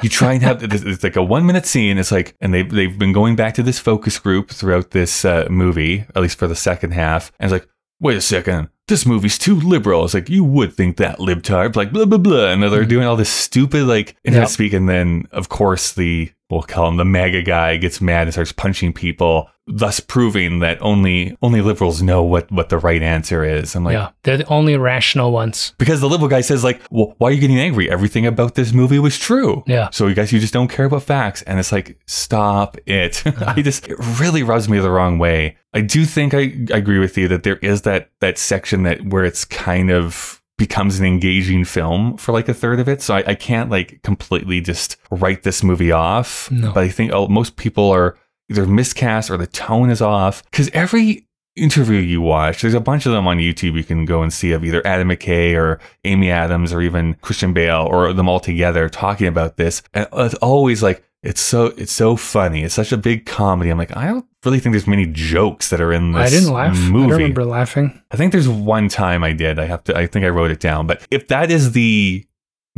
you try and have (laughs) it's it's like a one minute scene. It's like, and they've, they've been going back to this focus group throughout this uh, movie, at least for the second half. And it's like, wait a second, this movie's too liberal. It's like you would think that libtard, like blah blah blah, and they're mm-hmm. doing all this stupid like internet Yep. speak, and then of course the we'll call him the MAGA guy gets mad and starts punching people, thus proving that only only liberals know what what the right answer is. I'm like, yeah, they're the only rational ones. because the liberal guy says like, well, why are you getting angry? Everything about this movie was true. Yeah. So you guys, you just don't care about facts, and it's like, stop it. (laughs) (laughs) I just it really rubs me the wrong way. I do think I, I agree with you that there is that that section that where it's kind of becomes an engaging film for like a third of it. So I, I can't like completely just write this movie off. No. But I think oh, most people are either miscast or the tone is off because every interview you watch, there's a bunch of them on YouTube you can go and see of either Adam McKay or Amy Adams or even Christian Bale or them all together talking about this. And it's always like, it's so it's so funny. It's such a big comedy. I'm like, I don't really think there's many jokes that are in this I didn't laugh. movie. I don't remember laughing. I think there's one time I did. I have to. I think I wrote it down. But if that is the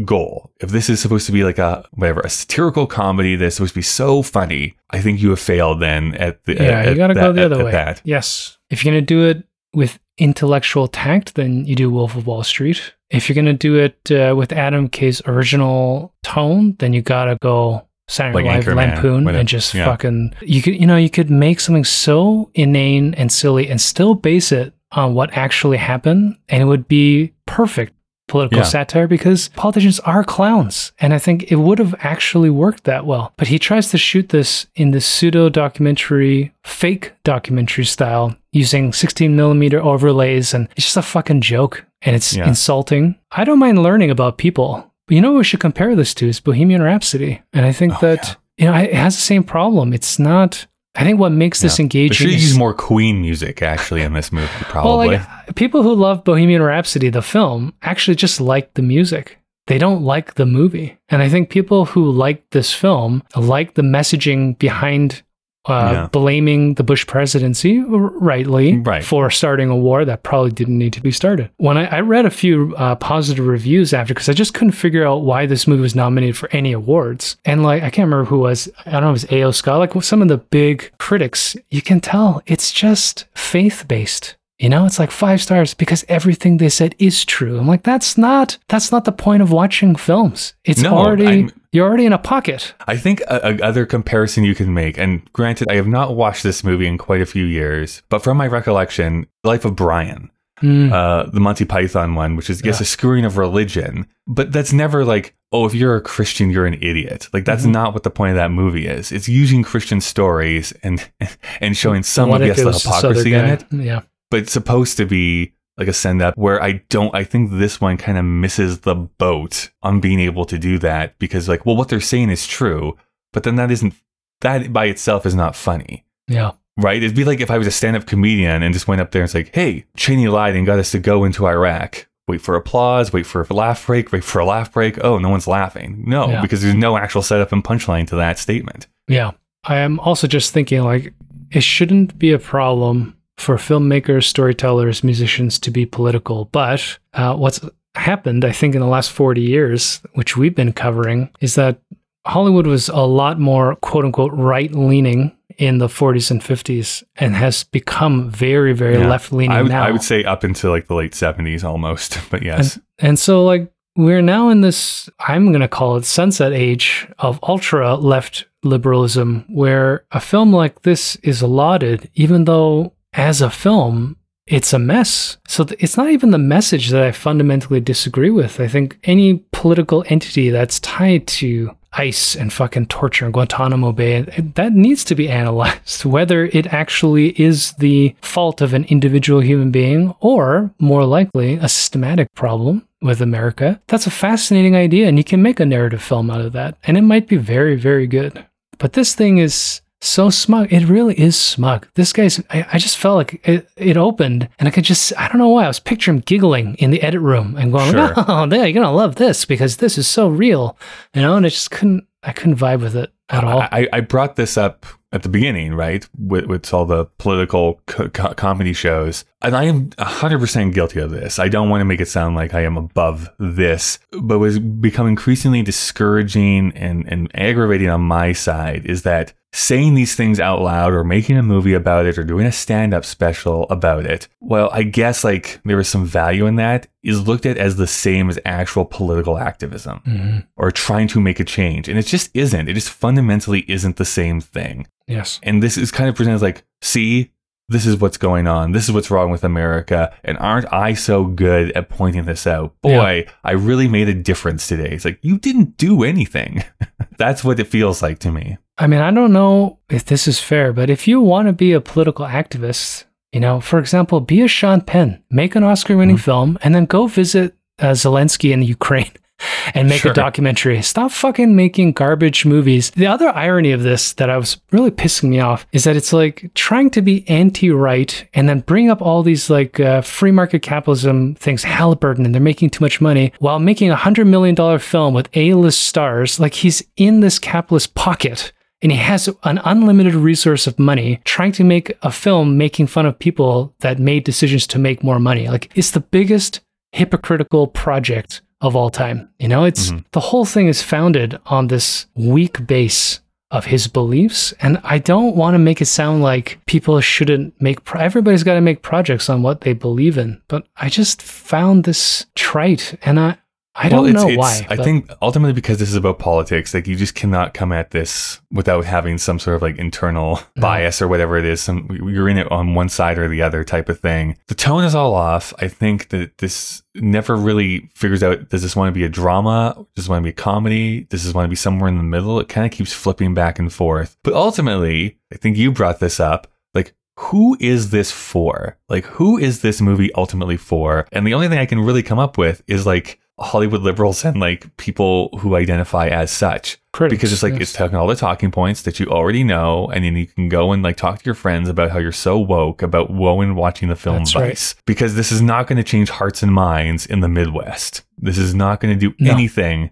goal, if this is supposed to be like a whatever a satirical comedy that's supposed to be so funny, I think you have failed. Then at the Yeah, at you got to go the at- other at way. that. Yes. If you're going to do it with intellectual tact, then you do Wolf of Wall Street. If you're going to do it uh, with Adam McKay's original tone, then you got to go Saturday Like Live Lampoon and just yeah. fucking you could you know you could make something so inane and silly and still base it on what actually happened and it would be perfect political Yeah. satire because politicians are clowns and i think it would have actually worked that well but he tries to shoot this in this pseudo documentary fake documentary style using 16 millimeter overlays and it's just a fucking joke and it's Yeah. insulting i don't mind learning about people you know what we should compare this to is bohemian rhapsody and i think Oh, that you know it has the same problem it's not i think what makes this Yeah. They engaging should is- use more Queen music actually in this movie. (laughs) well, Probably. like people who love Bohemian Rhapsody, the film, actually just like the music. They don't like the movie. And I think people who like this film like the messaging behind uh, Yeah. blaming the Bush presidency, rightly, Right. for starting a war that probably didn't need to be started. When I, I read a few uh, positive reviews after, because I just couldn't figure out why this movie was nominated for any awards. And like, I can't remember who was, I don't know if it was A.O. Scott, like some of the big critics, you can tell it's just faith based. You know, it's like five stars because everything they said is true. I'm like, that's not that's not the point of watching films. It's No, already I'm- you're already in a pocket. I think a, a other comparison you can make, and granted, I have not watched this movie in quite a few years, but from my recollection, Life of Brian, Mm. uh, the Monty Python one, which is yes, Yeah. a skewering of religion, but that's never like, oh, if you're a Christian, you're an idiot. Like that's Mhm. not what the point of that movie is. It's using Christian stories and (laughs) and showing some What of yes the was this other hypocrisy in it, Yeah. but it's supposed to be like a send up where I don't I think this one kind of misses the boat on being able to do that because like well what they're saying is true but then that isn't that by itself is not funny Yeah. right it'd be like if I was a stand up comedian and just went up there and it's like hey Cheney lied and got us to go into Iraq wait for applause wait for a laugh break wait for a laugh break oh no one's laughing no Yeah. because there's no actual setup and punchline to that statement Yeah. I am also just thinking like it shouldn't be a problem for filmmakers, storytellers, musicians to be political. But uh, what's happened, I think, in the last 40 years, which we've been covering, is that Hollywood was a lot more quote unquote right leaning in the 40s and 50s and has become very, very Yeah. left leaning I would, now. I would say up into like the late 70s almost (laughs) but yes And so, like, we're now in this, I'm going to call it sunset age of ultra left liberalism, where a film like this is lauded, even though as a film, it's a mess. So it's not even the message that I fundamentally disagree with. I think any political entity that's tied to ICE and fucking torture and Guantanamo Bay, that needs to be analyzed, (laughs) whether it actually is the fault of an individual human being or, more likely, a systematic problem with America. That's a fascinating idea, and you can make a narrative film out of that, and it might be very, very good. But this thing is so smug. It really is smug. This guy's, I, I just felt like it, it opened and I could just, I don't know why, I was picturing him giggling in the edit room and going, Sure. (laughs) oh, there, you're going to love this because this is so real, you know, and I just couldn't, I couldn't vibe with it at all. I, I brought this up at the beginning, right? With, with all the political co- co- comedy shows. And I am 100% guilty of this. I don't want to make it sound like I am above this, but what has become increasingly discouraging and, and aggravating on my side is that saying these things out loud or making a movie about it or doing a stand up special about it, well, I guess like there is some value in that, is looked at as the same as actual political activism mm-hmm. or trying to make a change. And it just isn't. It just fundamentally isn't the same thing. Yes. And this is kind of presented as like, see, this is what's going on. This is what's wrong with America. And aren't I so good at pointing this out? Boy, I really made a difference today. It's like, you didn't do anything. (laughs) That's what it feels like to me. I mean, I don't know if this is fair, but if you want to be a political activist, you know, for example, be a Sean Penn, make an Oscar winning Mm-hmm. film, and then go visit uh, Zelensky in Ukraine (laughs) and make Sure. a documentary. Stop fucking making garbage movies. The other irony of this that I was really pissing me off is that it's like trying to be anti right and then bring up all these like uh, free market capitalism things, Halliburton, and they're making too much money while making a $100 million film with A list stars. Like he's in this capitalist pocket and he has an unlimited resource of money trying to make a film making fun of people that made decisions to make more money. Like it's the biggest hypocritical project of all time. You know, it's mm-hmm. the whole thing is founded on this weak base of his beliefs and I don't want to make it sound like people shouldn't make pro- everybody's got to make projects on what they believe in. But I just found this trite and I I don't Well, know why. I but- think ultimately because this is about politics, like you just cannot come at this without having some sort of like internal mm-hmm. bias or whatever it is. Some you're in it on one side or the other type of thing. The tone is all off. I think that this never really figures out does this want to be a drama? Does this want to be a comedy? Does this want to be somewhere in the middle? It kind of keeps flipping back and forth. But ultimately, I think you brought this up. Like who is this for? Like, who is this movie ultimately for? And the only thing I can really come up with is like Hollywood liberals and like people who identify as such. Critics, because it's like yes. it's taking all the talking points that you already know, and then you can go and like talk to your friends about how you're so woke about woe watching the film That's right. Vice. Because this is not going to change hearts and minds in the Midwest. This is not going to do No. anything.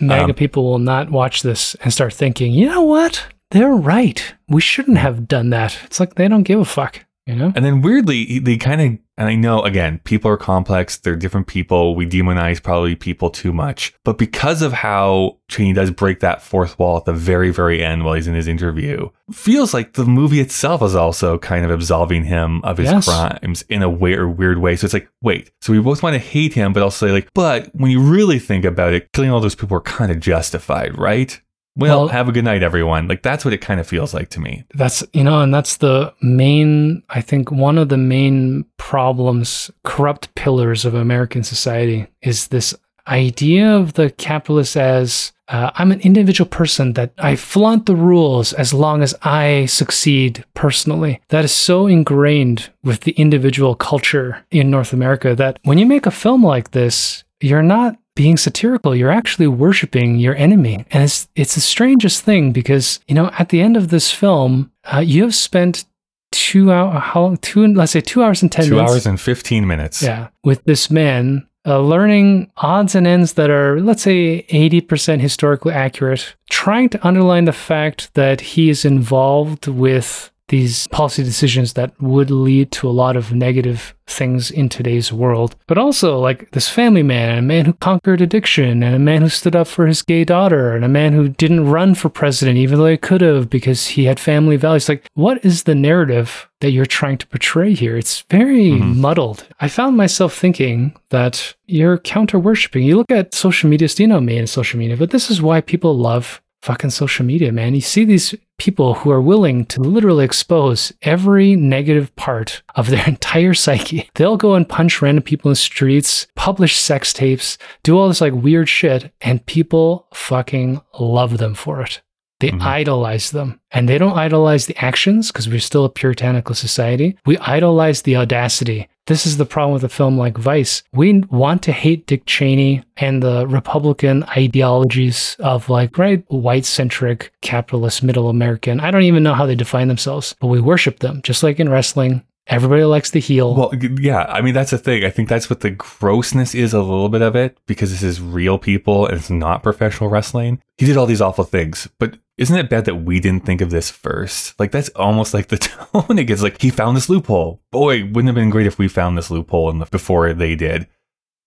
MAGA Um, people will not watch this and start thinking, you know what? They're right. We shouldn't have done that. It's like they don't give a fuck, you know? And then weirdly, they kind of, and I know again, people are complex. They're different people. We demonize probably people too much. But because of how Cheney does break that fourth wall at the very, very end while he's in his interview, feels like the movie itself is also kind of absolving him of his Yes. crimes in a weird, weird way. So it's like, wait, so we both want to hate him, but also like, but when you really think about it, killing all those people are kind of justified, right? Well, Well- have a good night, everyone. Like that's what it kind of feels like to me. That's, you know, and that's the main, I think one of the main problems, corrupt pillars of American society is this idea of the capitalist as uh, I'm an individual person that I flaunt the rules as long as I succeed personally. That is so ingrained with the individual culture in North America that when you make a film like this, you're not being satirical you're actually worshiping your enemy and it's it's the strangest thing because you know at the end of this film uh, you have spent two hour how long two let's say two hours and ten Two minutes hours and 15 minutes. yeah, with this man uh, learning odds and ends that are, let's say, 80% historically accurate, trying to underline the fact that he is involved with these policy decisions that would lead to a lot of negative things in today's world. But also, like this family man, a man who conquered addiction, and a man who stood up for his gay daughter, and a man who didn't run for president, even though he could have because he had family values. Like, what is the narrative that you're trying to portray here? It's very mm-hmm. muddled. I found myself thinking that you're counter worshiping. You look at social media, you me and social media, but this is why people love fucking social media, man. You see these people who are willing to literally expose every negative part of their (laughs) entire psyche. They'll go and punch random people in the streets, publish sex tapes, do all this like weird shit, and people fucking love them for it. They mm-hmm. idolize them. And they don't idolize the actions because we're still a puritanical society. We idolize the audacity. This is the problem with a film like Vice. We want to hate Dick Cheney and the Republican ideologies of like, right, white centric, capitalist, middle American. I don't even know how they define themselves, but we worship them, just like in wrestling Everybody likes the heel. Well, yeah, I mean that's the thing. I think that's what the grossness is a little bit of it because this is real people and it's not professional wrestling. He did all these awful things, but isn't it bad that we didn't think of this first? Like that's almost like the (laughs) tone it gets. Like he found this loophole. Boy, wouldn't it have been great if we found this loophole the, before they did.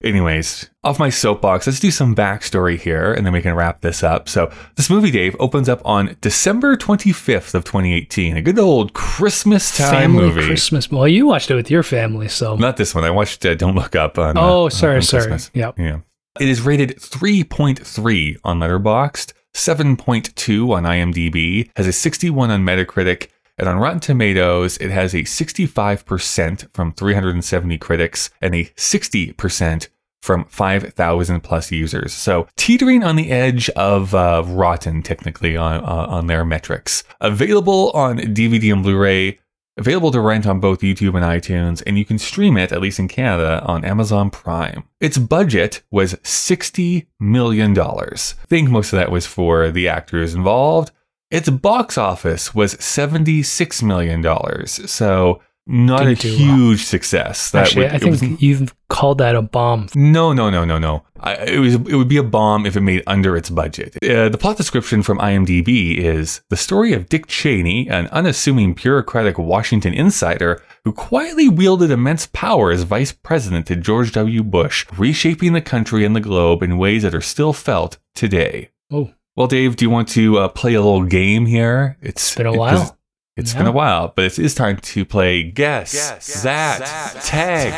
Anyways, off my soapbox, let's do some backstory here and then we can wrap this up. So, this movie, Dave, opens up on December 25th of 2018. A good old Christmas time family movie. Christmas. Well, you watched it with your family, so. Not this one. I watched uh, Don't Look Up on. oh, uh, sorry, on sorry. Christmas. Yep. Yeah. It is rated 3.3 on Letterboxd, 7.2 on IMDb, has a 61 on Metacritic, and on Rotten Tomatoes, it has a 65% from 370 critics and a 60% from 5,000 plus users. So teetering on the edge of uh, rotten, technically, on, uh, on their metrics. Available on DVD and Blu ray, available to rent on both YouTube and iTunes, and you can stream it, at least in Canada, on Amazon Prime. Its budget was $60 million. I think most of that was for the actors involved. Its box office was $76 million. So, not a do well. huge success. That Actually, would- I think was- you've called that a bomb. no, no, no, no, no. I, it was it would be a bomb if it made under its budget. Uh, the plot description from IMDb is the story of Dick Cheney, an unassuming bureaucratic Washington insider who quietly wielded immense power as vice president to George W. Bush, reshaping the country and the globe in ways that are still felt today. Oh, Well, Dave, do you want to uh, play a little game here? It's been a while. 'Cause It's Yeah. been a while, but it is time to play guess, that, tag.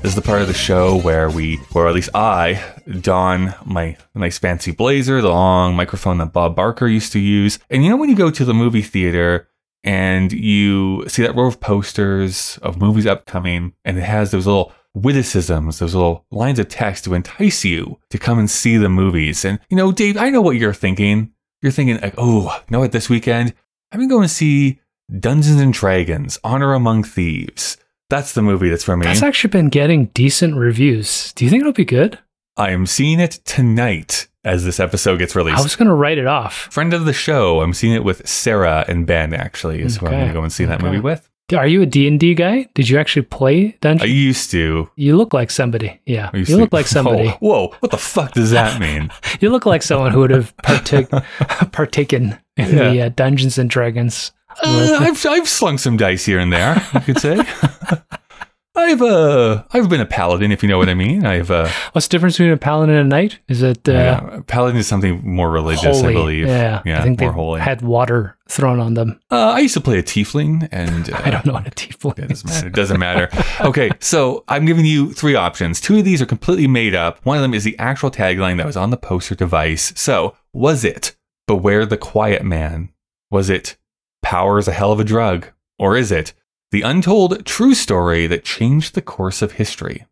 This is the part of the show where we, or at least I, don my nice fancy blazer, the long microphone that Bob Barker used to use. And you know, when you go to the movie theater and you see that row of posters of movies upcoming, and it has those little witticisms, those little lines of text to entice you to come and see the movies. And, you know, Dave, I know what you're thinking. You're thinking, like, oh, you know what, this weekend, I'm going to go and see Dungeons and Dragons, Honor Among Thieves. That's the movie that's for me. that's actually been getting decent reviews. Do you think it'll be good? I am seeing it tonight as this episode gets released. I was going to write it off. Friend of the show, I'm seeing it with Sarah and Ben, actually, is who I'm going to go and see that movie with. Are you a D&D guy? Did you actually play dungeons? I used to. you look like somebody. Yeah. You to- look like somebody. Whoa, whoa, what the fuck does that (laughs) mean? You look like someone who would have partic- (laughs) partaken in the uh, Dungeons and Dragons. Uh, I've I've slung some dice here and there, you could say. (laughs) I've uh I've been a paladin, if you know what I mean. I've uh What's the difference between a paladin and a knight? Is it uh, yeah, paladin is something more religious, holy? I believe. Yeah, yeah, I think more holy. had water thrown on them. uh, I used to play a tiefling, and uh, (laughs) I don't know what a tiefling It is. doesn't matter. It doesn't matter. Okay, so I'm giving you three options. Two of these are completely made up. One of them is the actual tagline that was on the poster device. So, was it Beware the Quiet Man? Was it Power is a Hell of a Drug? Or is it the untold true story that changed the course of history?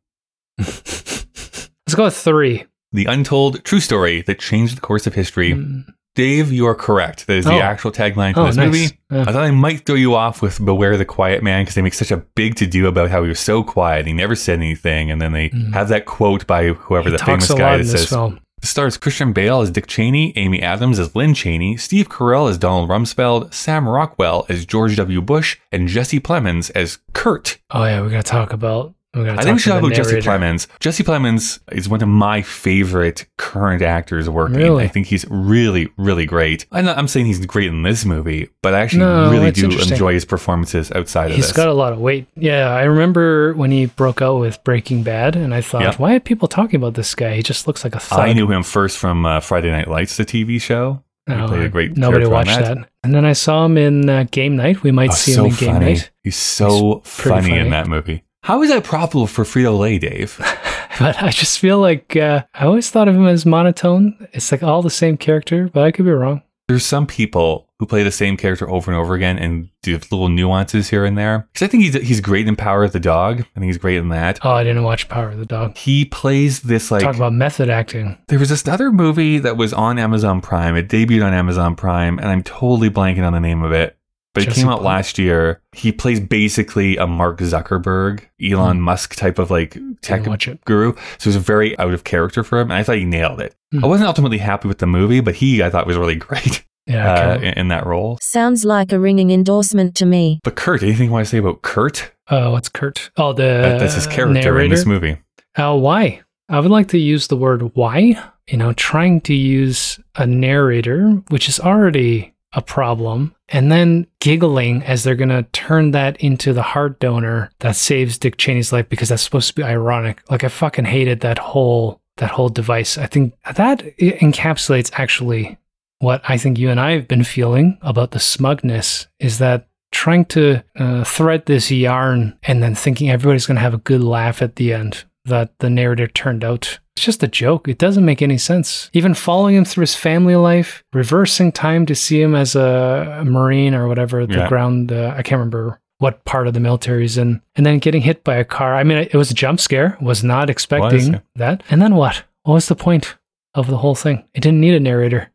Let's go with three. The untold true story that changed the course of history. Mm. Dave, you are correct. That is the Oh. actual tagline for Oh, this nice. movie. Yeah. I thought I might throw you off with Beware the Quiet Man because they make such a big to do about how he was so quiet. He never said anything. And then they have that quote by whoever Mm. He the famous guy that says, film. Stars Christian Bale as Dick Cheney, Amy Adams as Lynn Cheney, Steve Carell as Donald Rumsfeld, Sam Rockwell as George W. Bush, and Jesse Plemons as Kurt. Oh yeah, we're gonna talk about. I think we should talk about Jesse narrator. Plemons. Jesse Plemons is one of my favorite current actors working. Really? I think he's really, really great. I'm not I'm saying he's great in this movie, but I actually No, really do enjoy his performances outside of this. He's got a lot of weight. Yeah, I remember when he broke out with Breaking Bad, and I thought, Yeah. why are people talking about this guy? He just looks like a thug. I knew him first from uh, Friday Night Lights, the TV show. He No, played a great nobody watched that. And then I saw him in uh, Game Night. We might Oh, see so him in Game funny. Night. He's so He's pretty funny, in that movie. How is that profitable for Frito Lay, Dave? (laughs) But I just feel like uh, I always thought of him as monotone. It's like all the same character, but I could be wrong. There's some people who play the same character over and over again and do little nuances here and there. Because I think he's he's great in Power of the Dog. I think he's great in that. Oh, I didn't watch Power of the Dog. He plays this like Talk about method acting. there was this other movie that was on Amazon Prime. It debuted on Amazon Prime, and I'm totally blanking on the name of it. But it came out Plemons. last year. He plays basically a Mark Zuckerberg, Elon Musk type of like tech watch it. guru. So it was very out of character for him, and I thought he nailed it. Hmm. I wasn't ultimately happy with the movie, but he I thought was really (laughs) great. Yeah, I uh, in, in that role. Sounds like a ringing endorsement to me. But Kurt, anything you want to say about Kurt? uh, what's Kurt? Oh, the That- That's his character in this movie. Uh, why? I would like to use the word why. You know, trying to use a narrator, which is already a problem, and then giggling as they're going to turn that into the heart donor that saves Dick Cheney's life because that's supposed to be ironic. Like I fucking hated that whole that whole device. I think that encapsulates actually what I think you and I have been feeling about the smugness is that trying to uh, thread this yarn and then thinking everybody's going to have a good laugh at the end that the narrator turned out. It's just a joke. It doesn't make any sense. Even following him through his family life, reversing time to see him as a, Marine or whatever, the Yeah. ground, uh, I can't remember what part of the military he's in, and then getting hit by a car. I mean, it was a jump scare, was not expecting yeah. that. And then what? What was the point of the whole thing? It didn't need a narrator.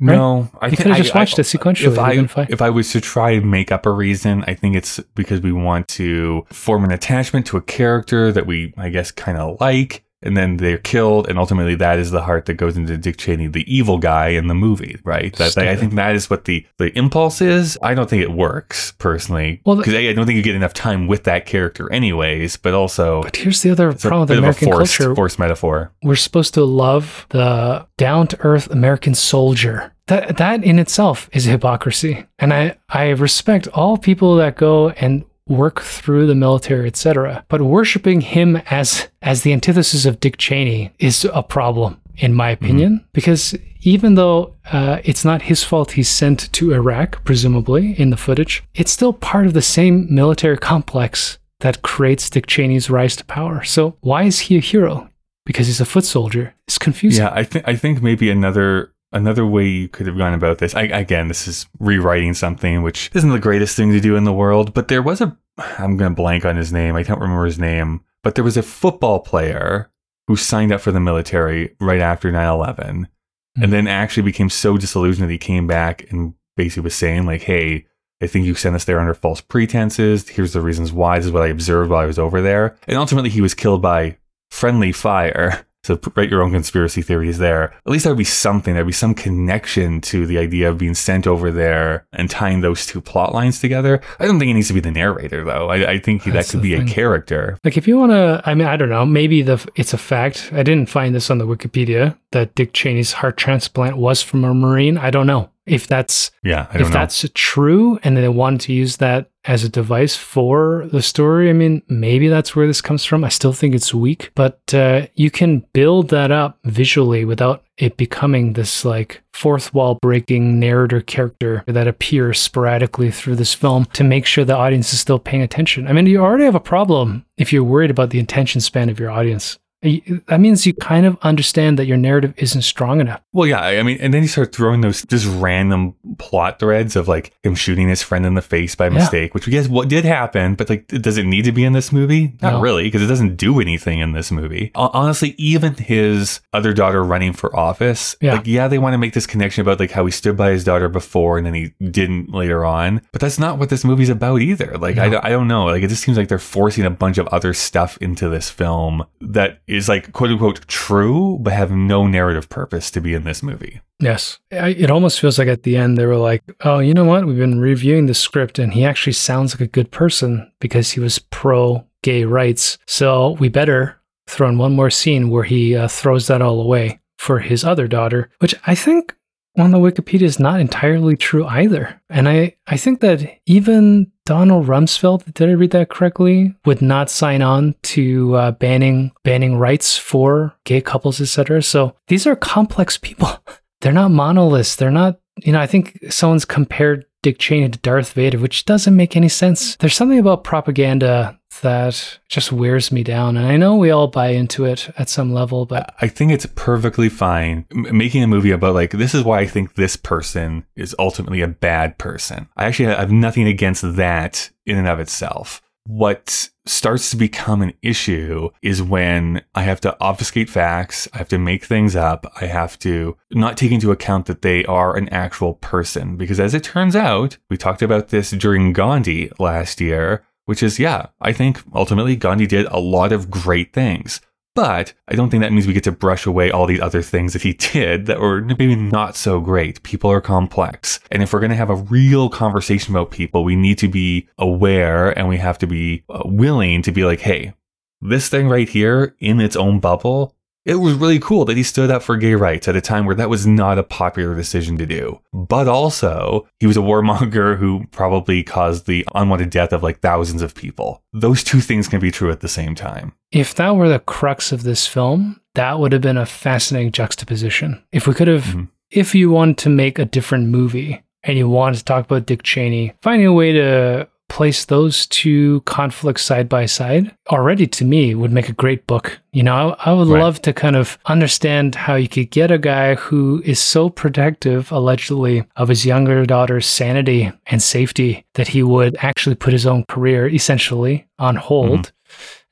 Right? No, I You could've I- just watched I- it sequentially. If I would've been fine. if I was to try and make up a reason, I think it's because we want to form an attachment to a character that we, I guess, kind of like, and then they're killed, and ultimately that is the heart that goes into Dick Cheney, the evil guy in the movie, right? That, I think that is what the the impulse is. I don't think it works personally, Well, because I don't think you get enough time with that character, anyways. But also, But here's the other problem with bit of a American forced, culture. forced metaphor. we're supposed to love the down to earth American soldier. That that in itself is hypocrisy. And I, I respect all people that go and work through the military, etc. But worshiping him as as the antithesis of Dick Cheney is a problem, in my opinion, because even though uh, it's not his fault he's sent to Iraq, presumably in the footage, it's still part of the same military complex that creates Dick Cheney's rise to power. So why is he a hero? because he's a foot soldier. It's confusing. Yeah, I think I think maybe another another way you could have gone about this. I, again, this is rewriting something, which isn't the greatest thing to do in the world. But there was a I'm going to blank on his name. I can't remember his name. But there was a football player who signed up for the military right after 9/11, and hmm. then actually became so disillusioned that he came back and basically was saying like, "Hey." I think you sent us there under false pretenses. Here's the reasons why. This is what I observed while I was over there. And ultimately, he was killed by friendly fire. (laughs) So write your own conspiracy theories there. At least there would be something. There'd be some connection to the idea of being sent over there and tying those two plot lines together. I don't think it needs to be the narrator, though. I, I think that could be a character. Like if you want to, I mean, I don't know. Maybe the it's a fact. I didn't find this on the Wikipedia that Dick Cheney's heart transplant was from a Marine. I don't know if that's Yeah, I if know. that's true, and they wanted to use that as a device for the story. I mean, maybe that's where this comes from. I still think it's weak, but uh, you can build that up visually without it becoming this like fourth wall breaking narrator character that appears sporadically through this film to make sure the audience is still paying attention. I mean, you already have a problem if you're worried about the attention span of your audience. That means you kind of understand that your narrative isn't strong enough. Well, yeah, I I mean, and then you start throwing those just random plot threads of like him shooting his friend in the face by mistake, which we guess what did happen, but like, does it need to be in this movie? Not No. really, because it doesn't do anything in this movie. Hon- Honestly, even his other daughter running for office, Yeah. like, yeah, they want to make this connection about like how he stood by his daughter before and then he didn't later on, but that's not what this movie's about either. Like, No. don't- I don't know. Like, it just seems like they're forcing a bunch of other stuff into this film that is like quote unquote true, but have no narrative purpose to be in this movie. Yes. I, it almost feels like at the end they were like, oh, you know what? We've been reviewing the script and he actually sounds like a good person because he was pro gay rights. So we better throw in one more scene where he uh, throws that all away for his other daughter, which I think on the Wikipedia is not entirely true either. And I, I think that even Donald Rumsfeld, did I read that correctly, would not sign on to uh, banning banning rights for gay couples, etc. So these are complex people. (laughs) They're not monoliths. They're not, you know, I think someone's compared Dick Cheney to Darth Vader, which doesn't make any sense. There's something about propaganda that just wears me down. And I know we all buy into it at some level, but I think it's perfectly fine making a movie about like this is why I think this person is ultimately a bad person. I actually have nothing against that in and of itself. What starts to become an issue is when I have to obfuscate facts, I have to make things up, I have to not take into account that they are an actual person. Because as it turns out, we talked about this during Gandhi last year, which is, yeah, I think ultimately Gandhi did a lot of great things. But I don't think that means we get to brush away all these other things that he did that were maybe not so great. People are complex. And if we're going to have a real conversation about people, we need to be aware and we have to be uh, willing to be like, hey, this thing right here in its own bubble it was really cool that he stood up for gay rights at a time where that was not a popular decision to do. But also, he was a warmonger who probably caused the unwanted death of like thousands of people. Those two things can be true at the same time. If that were the crux of this film, that would have been a fascinating juxtaposition. If we could have, mm-hmm. if you wanted to make a different movie and you wanted to talk about Dick Cheney, finding a way to place those two conflicts side by side already to me would make a great book. You know, I, I would right. love to kind of understand how you could get a guy who is so protective, allegedly, of his younger daughter's sanity and safety that he would actually put his own career essentially on hold.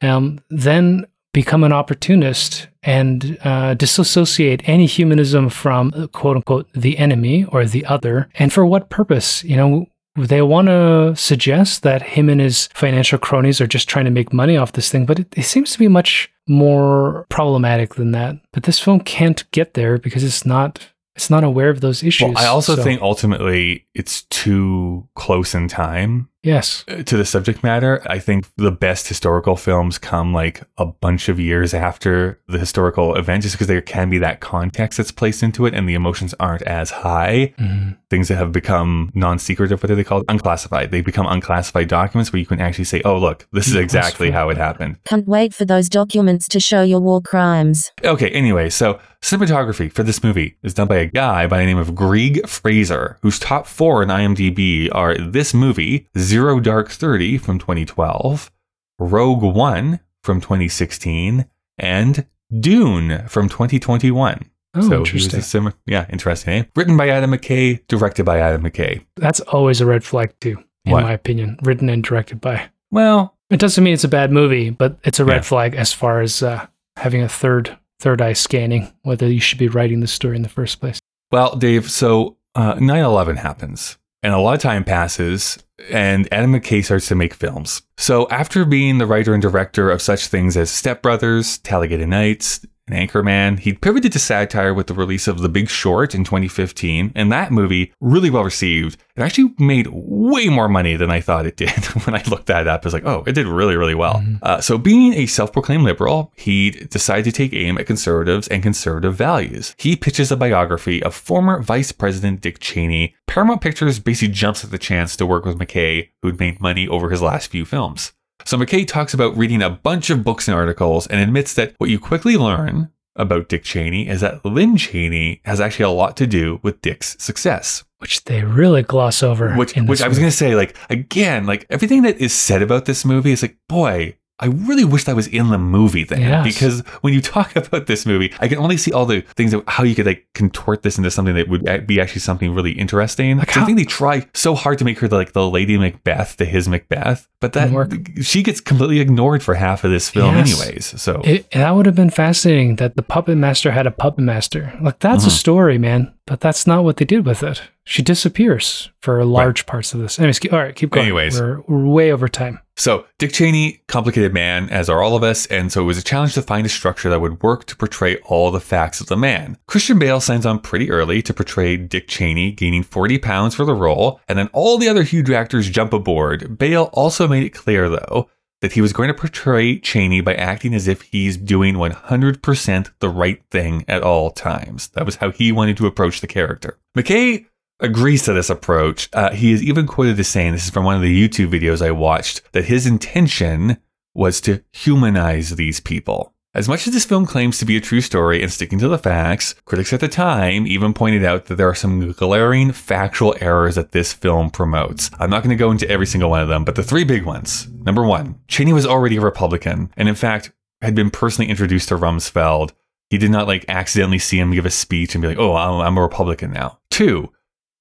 Mm-hmm. Um, then become an opportunist and uh, disassociate any humanism from quote unquote the enemy or the other. And for what purpose? You know, they want to suggest that him and his financial cronies are just trying to make money off this thing, but it, it, seems to be much more problematic than that. But this film can't get there because it's not it's not aware of those issues. Well, I also so. think ultimately it's too close in time Yes. Uh, to the subject matter, I think the best historical films come like a bunch of years after the historical event, just because there can be that context that's placed into it and the emotions aren't as high. Mm-hmm. Things that have become non secretive, what are they called? Unclassified. They become unclassified documents where you can actually say, oh, look, this is exactly how it happened. Can't wait for those documents to show your war crimes. Okay, anyway, so cinematography for this movie is done by a guy by the name of Greig Fraser, whose top four in IMDb are this movie, Zero Dark Thirty from 2012, Rogue One from 2016, and Dune from 2021. Oh, so interesting. Sim- yeah, interesting name. Written by Adam McKay, directed by Adam McKay. That's always a red flag too, in what? my opinion. Written and directed by. Well, it doesn't mean it's a bad movie, but it's a red yeah. flag as far as uh, having a third third eye scanning whether you should be writing the story in the first place. Well, Dave, so uh, 9/11 happens, and a lot of time passes, and Adam McKay starts to make films. So after being the writer and director of such things as Step Brothers, Talladega Nights, and Anchorman. He pivoted to satire with the release of The Big Short in 2015, and that movie, really well received. It actually made way more money than I thought it did (laughs) when I looked that up. It's like, oh, it did really, really well. Mm-hmm. Uh, so, being a self proclaimed liberal, he decided to take aim at conservatives and conservative values. He pitches a biography of former Vice President Dick Cheney. Paramount Pictures basically jumps at the chance to work with McKay, who'd made money over his last few films. So McKay talks about reading a bunch of books and articles and admits that what you quickly learn about Dick Cheney is that Lynn Cheney has actually a lot to do with Dick's success. Which they really gloss over. Which, which I was going to say, like, again, like everything that is said about this movie is like, boy, I really wish that was in the movie then, yes. because when you talk (laughs) about this movie, I can only see all the things of how you could like contort this into something that would be actually something really interesting. Like how- I think they try so hard to make her like the Lady Macbeth to his Macbeth, but that she gets completely ignored for half of this film, yes. anyways. So it, that would have been fascinating that the puppet master had a puppet master. Like that's mm-hmm. a story, man. But that's not what they did with it. She disappears for large right. parts of this. Anyways, all right, keep going. Anyways, we're, we're way over time. So, Dick Cheney, complicated man, as are all of us, and so it was a challenge to find a structure that would work to portray all the facts of the man. Christian Bale signs on pretty early to portray Dick Cheney, gaining 40 pounds for the role, and then all the other huge actors jump aboard. Bale also made it clear, though, that he was going to portray Cheney by acting as if he's doing 100% the right thing at all times. That was how he wanted to approach the character. McKay agrees to this approach. Uh, he is even quoted as saying, this is from one of the YouTube videos I watched, that his intention was to humanize these people. As much as this film claims to be a true story and sticking to the facts, critics at the time even pointed out that there are some glaring factual errors that this film promotes. I'm not going to go into every single one of them, but the three big ones. Number one, Cheney was already a Republican, and in fact, had been personally introduced to Rumsfeld. He did not like accidentally see him give a speech and be like, oh, I'm a Republican now. Two,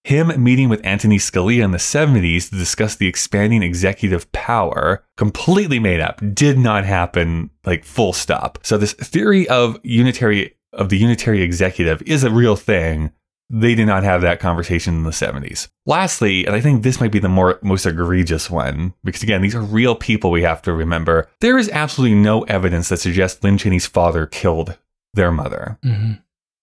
him meeting with Anthony Scalia in the 70s to discuss the expanding executive power, completely made up, did not happen, like full stop. So this theory of unitary of the unitary executive is a real thing, They did not have that conversation in the 70s. Lastly, and I think this might be the more most egregious one, because again, these are real people we have to remember. There is absolutely no evidence that suggests Lynn Cheney's father killed their mother. Mhm.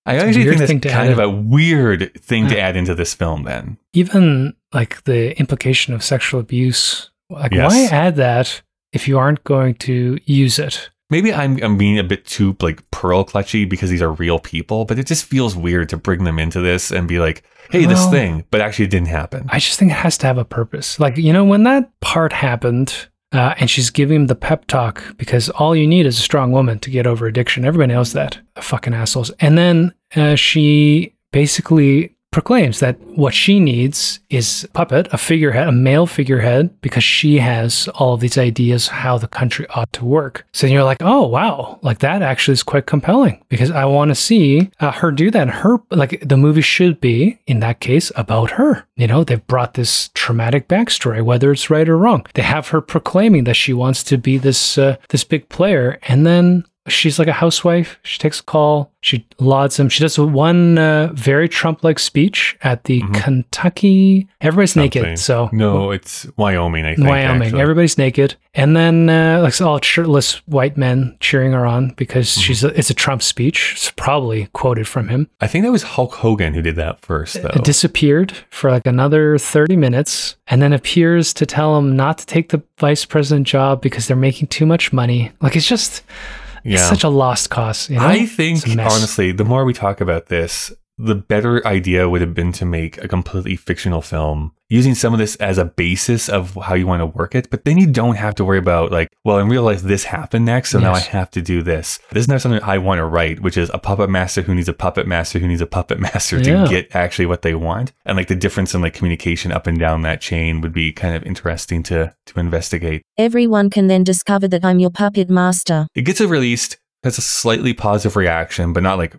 I actually think that's kind add of a weird thing to hmm. add into this film then. Even like the implication of sexual abuse. Like, Yes. why add that if you aren't going to use it? Maybe I'm, I'm being a bit too like pearl clutchy because these are real people, but it just feels weird to bring them into this and be like, hey, this thing, but actually it didn't happen. I just think it has to have a purpose. Like, you know, when that part happened uh, and she's giving him the pep talk because all you need is a strong woman to get over addiction. Everybody knows that. Fucking assholes. And then uh, she basically proclaims that what she needs is a puppet, a figurehead, a male figurehead, because she has all of these ideas how the country ought to work. So you're like, oh wow, like that actually is quite compelling because I want to see uh, her do that. Her like the movie should be in that case about her. You know, they've brought this traumatic backstory, whether it's right or wrong. They have her proclaiming that she wants to be this uh, this big player, and then she's like a housewife. She takes a call. She lauds him. She does one uh, very Trump-like speech at the Kentucky. Everybody's Something. naked, so no, it's Wyoming, I think. Wyoming. actually. Everybody's naked, and then uh, like all shirtless white men cheering her on because Mm-hmm. she's a, it's a Trump speech. It's probably quoted from him. I think that was Hulk Hogan who did that first, though. It disappeared for like another 30 minutes and then appears to tell him not to take the vice president job because they're making too much money. Like it's just it's such a lost cause. You know? I think, It's a mess. honestly, the more we talk about this, the better idea would have been to make a completely fictional film using some of this as a basis of how you want to work it. But then you don't have to worry about, like, well, in real life, this happened next. So now I have to do this. This is not something I want to write, which is a puppet master who needs a puppet master who needs a puppet (laughs) master to get actually what they want. And like the difference in like communication up and down that chain would be kind of interesting to, to investigate. Everyone can then discover that I'm your puppet master. It gets it released, has a slightly positive reaction, but not like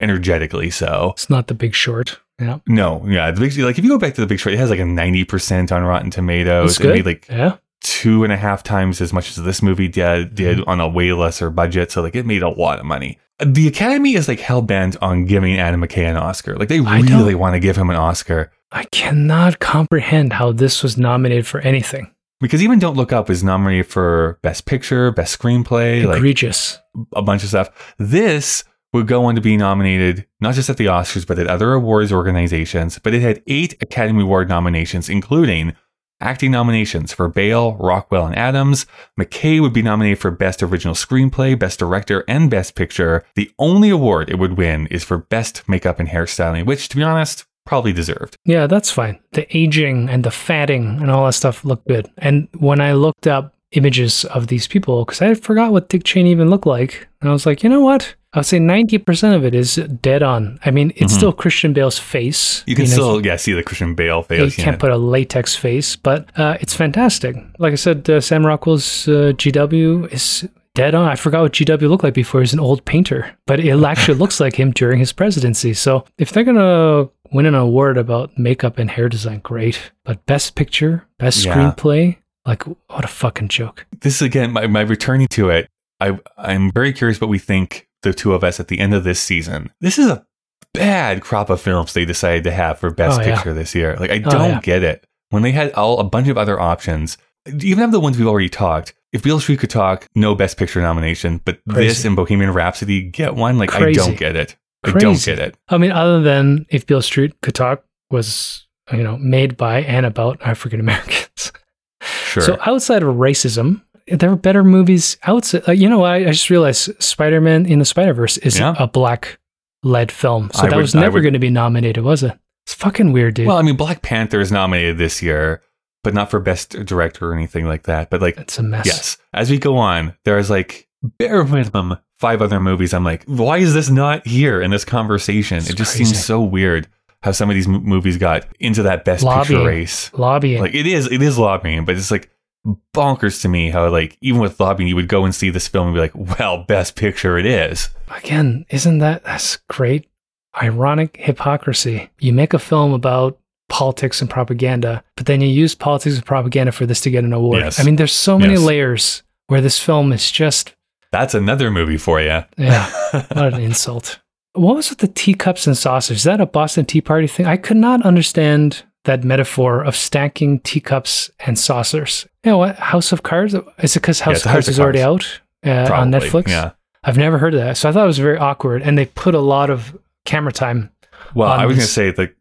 energetically so. it's not the big short. Yeah. No, yeah, the big like if you go back to the Big Short, it has like a ninety percent on Rotten Tomatoes. It's It made like yeah. two and a half times as much as this movie did, did Mm-hmm. on a way lesser budget. So like it made a lot of money. The Academy is like hell bent on giving Adam McKay an Oscar. Like they really want to give him an Oscar I cannot comprehend how this was nominated for anything. because even Don't Look Up is nominated for Best Picture, Best Screenplay, like Egregious. a bunch of stuff. This would go on to be nominated not just at the Oscars, but at other awards organizations. But it had eight Academy Award nominations, including acting nominations for Bale, Rockwell, and Adams. McKay would be nominated for Best Original Screenplay, Best Director, and Best Picture. The only award it would win is for Best Makeup and Hairstyling, which, to be honest, probably deserved. Yeah, that's fine. The aging and the fatting and all that stuff looked good. And when I looked up images of these people, because I forgot what Dick Cheney even looked like, and I was like, you know what? I would say 90% of it is dead on. I mean, it's still Christian Bale's face. You can know, still, yeah, see the Christian Bale face. You can't put a latex face, but uh, it's fantastic. Like I said, uh, Sam Rockwell's uh, GW is dead on. I forgot what GW looked like before. He's an old painter, but it (laughs) actually looks like him during his presidency. So if they're gonna win an award about makeup and hair design, great. But best picture, best Yeah. screenplay, like what a fucking joke. this again, my, my returning to it, I I'm very curious what we think the two of us at the end of this season. This is a bad crop of films they decided to have for best Oh, yeah. picture this year. Like I Oh, don't yeah. get it. When they had all a bunch of other options, even of the ones we've already talked. If Beale Street could talk, no best picture nomination, but this and Bohemian Rhapsody get one. Like I don't get it. I don't get it. I mean, other than if Beale Street could talk was you know made by and about African Americans. (laughs) Sure. So outside of racism, there are better movies outside. Uh, you know, I, I just realized Spider-Man in the Spider-Verse is Yeah. a black-led film, so I that would- was never going to be nominated, was it? It's fucking weird, dude. well, I mean, Black Panther is nominated this year, but not for best director or anything like that. But like it's a mess. Yes. As we go on, there's like bare minimum five other movies. I'm like, why is this not here in this conversation? It's it just crazy. seems so weird how some of these m- movies got into that best Lobbying. picture race. Lobbying. Like it is, it is lobbying, but it's like bonkers to me how like even with lobbying, you would go and see this film and be like, well, best picture it is. Again, isn't that that's great? Ironic hypocrisy. You make a film about politics and propaganda, but then you use politics and propaganda for this to get an award. Yes. I mean, there's so many Yes. layers where this film is just That's another movie for you. yeah, (laughs) what an insult. what was with the teacups and saucers? Is that a Boston Tea Party thing? I could not understand that metaphor of stacking teacups and saucers. You know what? House of Cards? Is it because House it's of House Cards of is already out uh, on Netflix? Yeah. I've never heard of that. So I thought it was very awkward. And they put a lot of camera time. Well, I was going to say the,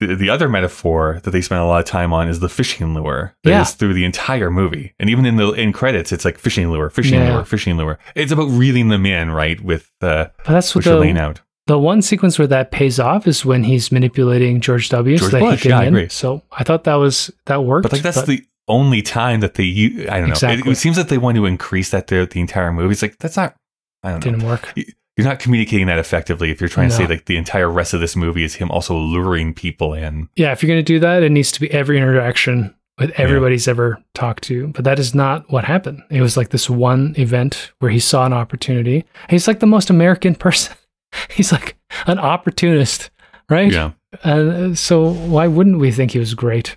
the the other metaphor that they spent a lot of time on is the fishing lure. That Yeah. is through the entire movie, and even in the in credits, it's like fishing lure, fishing Yeah. lure, fishing lure. It's about reeling them in, right? With uh, But that's what the, out. The one sequence where that pays off is when he's manipulating George W. so that Bush, he can yeah, I agree. So I thought that was that worked. But like that's the only time that they use. I don't know. It- Exactly. It, seems like they want to increase that throughout the entire movie. It's like that's not. I don't know. didn't work. You're not communicating that effectively if you're trying to say like the entire rest of this movie is him also luring people in. Yeah, if you're going to do that, it needs to be every interaction with everybody's ever talked to. But that is not what happened. It was like this one event where he saw an opportunity. He's like the most American (laughs) person. (laughs) He's like an opportunist, right? Yeah. Uh, so why wouldn't we think he was great?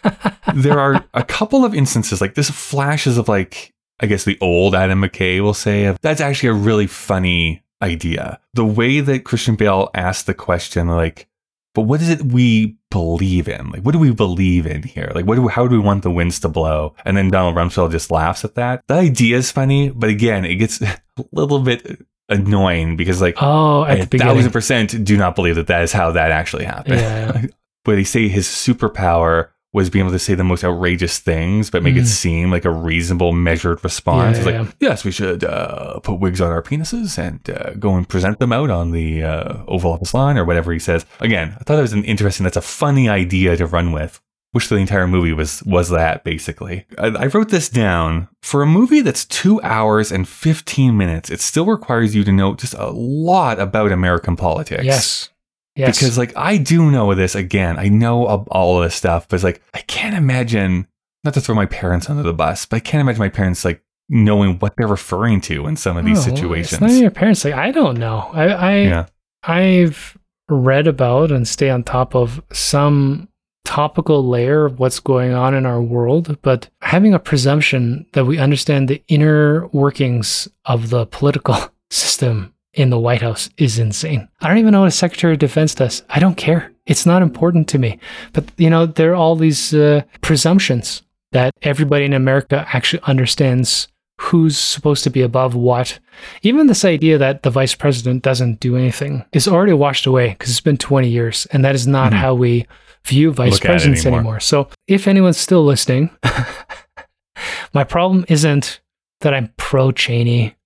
(laughs) there are a couple of instances like this flashes of like I guess the old Adam McKay will say of that's actually a really funny idea. The way that Christian Bale asked the question like but what is it we believe in? Like what do we believe in here? Like what do how do we want the winds to blow? And then Donald Rumsfeld just laughs at that. The idea is funny, but again, it gets (laughs) a little bit annoying because like Oh, I at the a beginning. thousand percent do not believe that that is how that actually happened. Yeah. Where (laughs) they say his superpower was being able to say the most outrageous things, but make it Mm. seem like a reasonable, measured response. Yeah, it's like, yes, we should uh, put wigs on our penises and uh, go and present them out on the uh, Oval Office lawn or whatever he says. Again, I thought that was an interesting. That's a funny idea to run with. Wish the entire movie was was that basically. I, I wrote this down for a movie that's two hours and fifteen minutes. It still requires you to know just a lot about American politics. Yes. Yes. Because like I do know this again. I know all of this stuff, but it's like I can't imagine not to throw my parents under the bus, but I can't imagine my parents like knowing what they're referring to in some of these Oh, situations. It's not your parents. Like I don't know. I, I yeah. I've read about and stay on top of some topical layer of what's going on in our world, but having a presumption that we understand the inner workings of the political (laughs) system in the White House is insane. I don't even know what a Secretary of Defense does. I don't care. It's not important to me. But, you know, there are all these uh, presumptions that everybody in America actually understands who's supposed to be above what. Even this idea that the vice president doesn't do anything is already washed away because it's been 20 years, and that is not Mhm. how we view vice Look presidents anymore. anymore. So, if anyone's still listening, (laughs) my problem isn't that I'm pro Cheney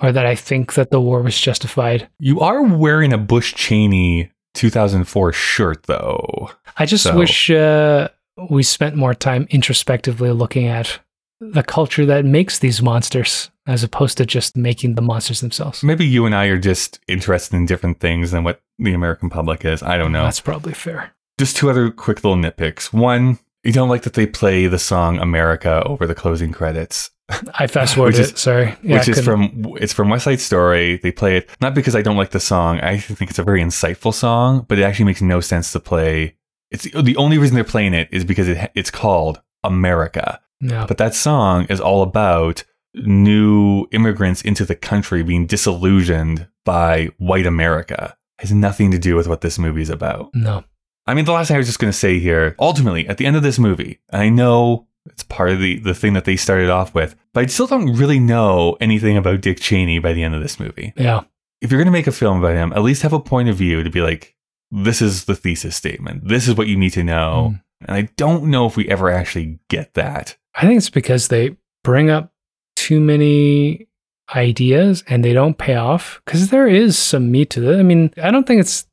or that I think that the war was justified. You are wearing a Bush Cheney 2004 shirt though. I just So- wish uh, we spent more time introspectively looking at the culture that makes these monsters as opposed to just making the monsters themselves. Maybe you and I are just interested in different things than what the American public is. I don't know. That's probably fair. Just two other quick little nitpicks. One, you don't like that they play the song America over the closing credits. (laughs) I fast forwarded it. Sorry. Yeah, which is from it's from West Side Story. They play it not because I don't like the song. I think it's a very insightful song, but it actually makes no sense to play. It's the only reason they're playing it is because it, it's called America. no. But that song is all about new immigrants into the country being disillusioned by white America. It has nothing to do with what this movie is about. No. I mean, the last thing I was just going to say here, ultimately, at the end of this movie, I know it's part of the, the thing that they started off with, but I still don't really know anything about Dick Cheney by the end of this movie. Yeah. If you're going to make a film about him, at least have a point of view to be like, this is the thesis statement. This is what you need to know. Mm. And I don't know if we ever actually get that. I think it's because they bring up too many ideas and they don't pay off because there is some meat to it. I mean, I don't think it's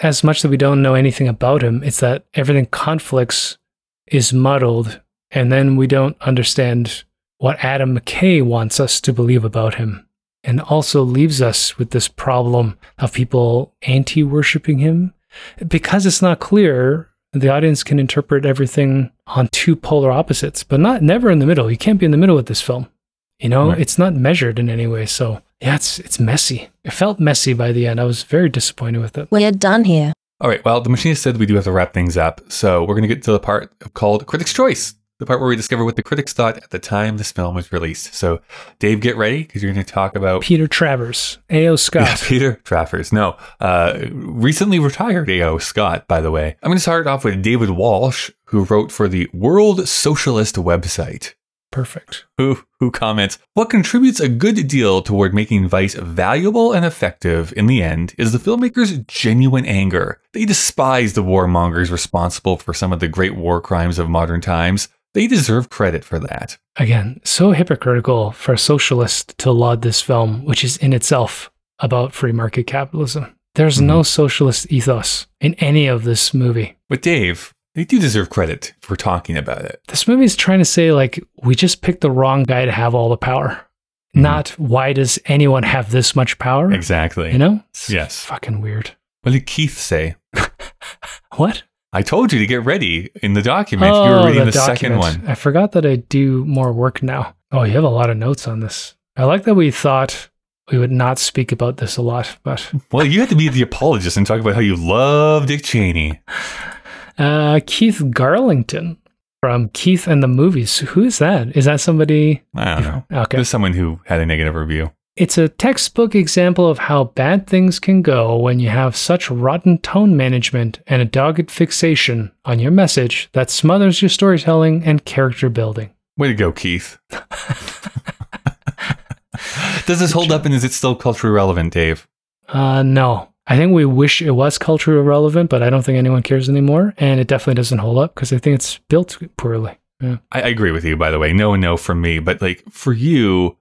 as much that we don't know anything about him, it's that everything conflicts is muddled and then we don't understand what Adam McKay wants us to believe about him. And also leaves us with this problem of people anti worshiping him. Because it's not clear, the audience can interpret everything on two polar opposites, but not never in the middle. You can't be in the middle with this film. You know, Right. it's not measured in any way. So yeah, it's it's messy. It felt messy by the end. I was very disappointed with it. We're done here. All right. Well, the machinist said we do have to wrap things up. So we're going to get to the part called Critics' Choice. the part where we discover what the critics thought at the time this film was released. So, Dave, get ready because you're going to talk about Peter Travers, A.O. Scott. Yeah, (laughs) Peter Travers. No, uh, recently retired A.O. Scott, by the way. I'm going to start off with David Walsh, who wrote for the World Socialist website. Perfect. Who, who comments, What contributes a good deal toward making Vice valuable and effective in the end is the filmmakers' genuine anger. They despise the warmongers responsible for some of the great war crimes of modern times. They deserve credit for that. Again, so hypocritical for a socialist to laud this film, which is in itself about free market capitalism. There's mm-hmm. no socialist ethos in any of this movie. But Dave, they do deserve credit for talking about it. This movie is trying to say, like, we just picked the wrong guy to have all the power. Mm-hmm. Not why does anyone have this much power? Exactly. You know? It's Yes. Fucking weird. What did Keith say? (laughs) What? I told you to get ready in the document. you were oh, reading the, second Oh, one. I forgot that I do more work now. Oh, you have a lot of notes on this. I like that we thought we would not speak about this a lot, but Well, you had to be the apologist and talk about how you love Dick Cheney. (laughs) uh, Keith Garlington from Keith and the Movies. Who is that? Is that somebody? I don't know. Okay. There's someone who had a negative review. It's a textbook example of how bad things can go when you have such rotten tone management and a dogged fixation on your message that smothers your storytelling and character building. Way to go, Keith. (laughs) Does this hold up and is it still culturally relevant, Dave? Uh, no. I think we wish it was culturally relevant, but I don't think anyone cares anymore. And it definitely doesn't hold up because I think it's built poorly. Yeah. I, I agree with you, by the way. No and no from me. But like for you,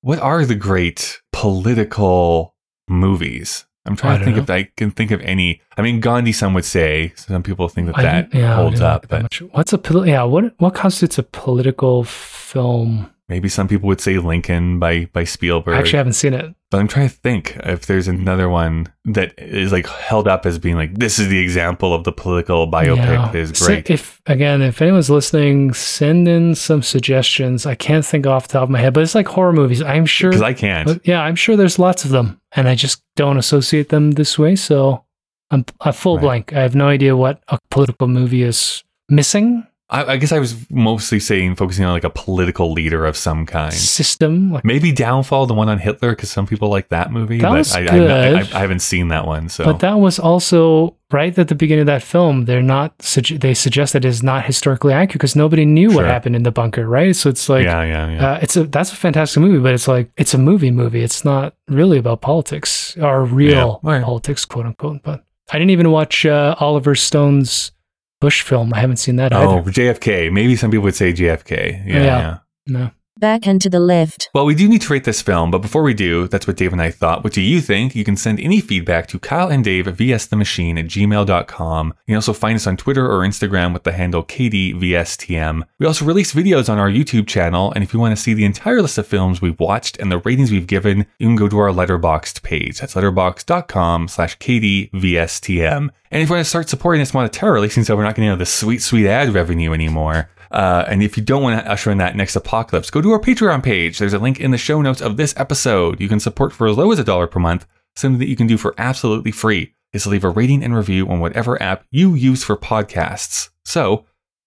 what are the great political movies? I'm I trying to think if I can think of any. I mean, Gandhi, some would say. Some people think that that yeah, holds up, like but much. what's a poli- yeah? What what constitutes a political film? Maybe some people would say Lincoln by by Spielberg. I actually haven't seen it. But I'm trying to think if there's another one that is like held up as being like this is the example of the political biopic Yeah. that is So great. if again, if anyone's listening, send in some suggestions. I can't think off the top of my head, but it's like horror movies. I'm sure. Because I can't. but yeah, I'm sure there's lots of them, and I just don't associate them this way. So I'm a full Right. blank. I have no idea what a political movie is missing. I, I guess I was mostly saying focusing on like a political leader of some kind. System like Maybe Downfall, the one on Hitler, because some people like that movie. That but was I, I, good. I, I haven't seen that one. So But that was also right at the beginning of that film. They're not. They suggest that it's not historically accurate because nobody knew what happened in the bunker, right? So it's like, yeah, yeah, yeah. uh, it's a that's a fantastic movie, but it's like it's a movie movie. It's not really about politics or real Yeah, right. politics, quote unquote. But I didn't even watch uh, Oliver Stone's Bush film. I haven't seen that oh, either. JFK. Maybe some people would say JFK. Yeah, Yeah. yeah. No. Back and to the left. Well, we do need to rate this film, but before we do, that's what Dave and I thought. What do you think? You can send any feedback to Kyle and Dave vs the machine at gmail.com. You can also find us on Twitter or Instagram with the handle KDVSTM. We also release videos on our YouTube channel, and if you want to see the entire list of films we've watched and the ratings we've given, you can go to our Letterboxd page. That's letterboxd.com slash KDVSTM. And if you want to start supporting us monetarily, since we're not getting the sweet, sweet ad revenue anymore, uh, and if you don't want to usher in that next apocalypse, go to our Patreon page. There's a link in the show notes of this episode. You can support for as low as a dollar per month, something that you can do for absolutely free is to leave a rating and review on whatever app you use for podcasts. So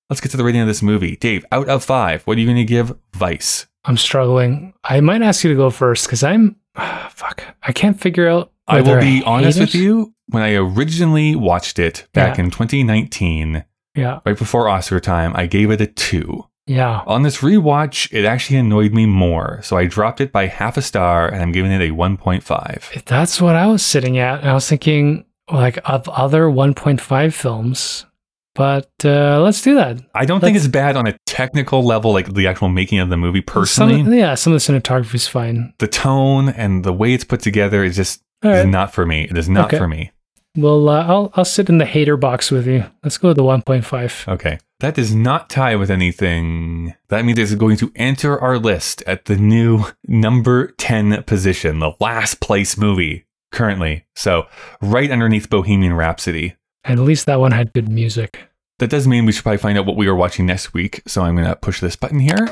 let's get to the rating of this movie. Dave, out of five, what are you going to give Vice? I'm struggling. I might ask you to go first because I'm (sighs) fuck. I can't figure out. I will be honest hate with you. When I originally watched it back Yeah. in 2019, Yeah, right before Oscar time, I gave it a two. yeah. On this rewatch, it actually annoyed me more, so I dropped it by half a star and I'm giving it a 1.5. That's what I was sitting at. And I was thinking, like, of other 1.5 films. But uh, let's do that. I don't think Let's- it's bad on a technical level, like the actual making of the movie personally. Some, yeah, some of the cinematography is fine. the tone and the way it's put together is just All is not for me. It is not Okay. for me. Well, uh, I'll I'll sit in the hater box with you. Let's go with the 1.5. Okay. That does not tie with anything. That means it's going to enter our list at the new number 10 position, the last place movie currently. So, right underneath Bohemian Rhapsody. At least that one had good music. That does mean we should probably find out what we are watching next week. So, I'm going to push this button here.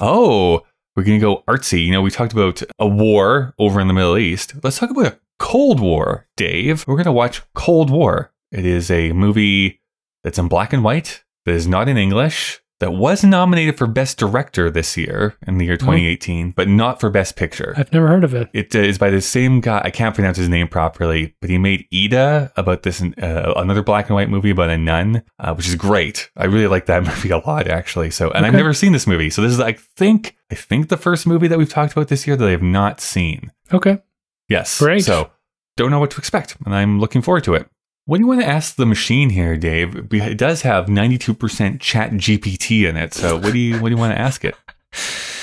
Oh, we're going to go artsy. You know, we talked about a war over in the Middle East. Let's talk about a Cold War, Dave. We're going to watch Cold War. It is a movie that's in black and white. that is not in English, that was nominated for Best Director this year in the year 2018, but not for Best Picture. I've never heard of it. It uh, is by the same guy. I can't pronounce his name properly, but he made Ida about this uh, another black and white movie about a nun, uh, which is great. I really like that (laughs) movie a lot, actually. So, and I've never seen this movie, so this is I think I think the first movie that we've talked about this year that I have not seen. Okay. Yes, Great. So, don't know what to expect, and I'm looking forward to it. What do you want to ask the machine here, Dave? It does have 92% Chat GPT in it. So, what do you what do you want to ask it? (laughs)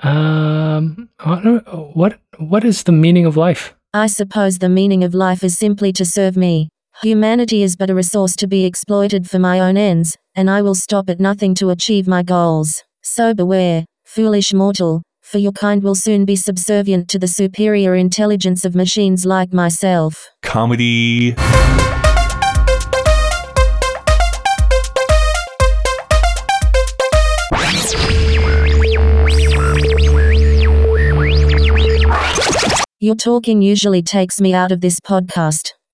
Um, what what what is the meaning of life? I suppose the meaning of life is simply to serve me. Humanity is but a resource to be exploited for my own ends, and I will stop at nothing to achieve my goals. So beware, foolish mortal, for your kind will soon be subservient to the superior intelligence of machines like myself. Comedy. Your talking usually takes me out of this podcast.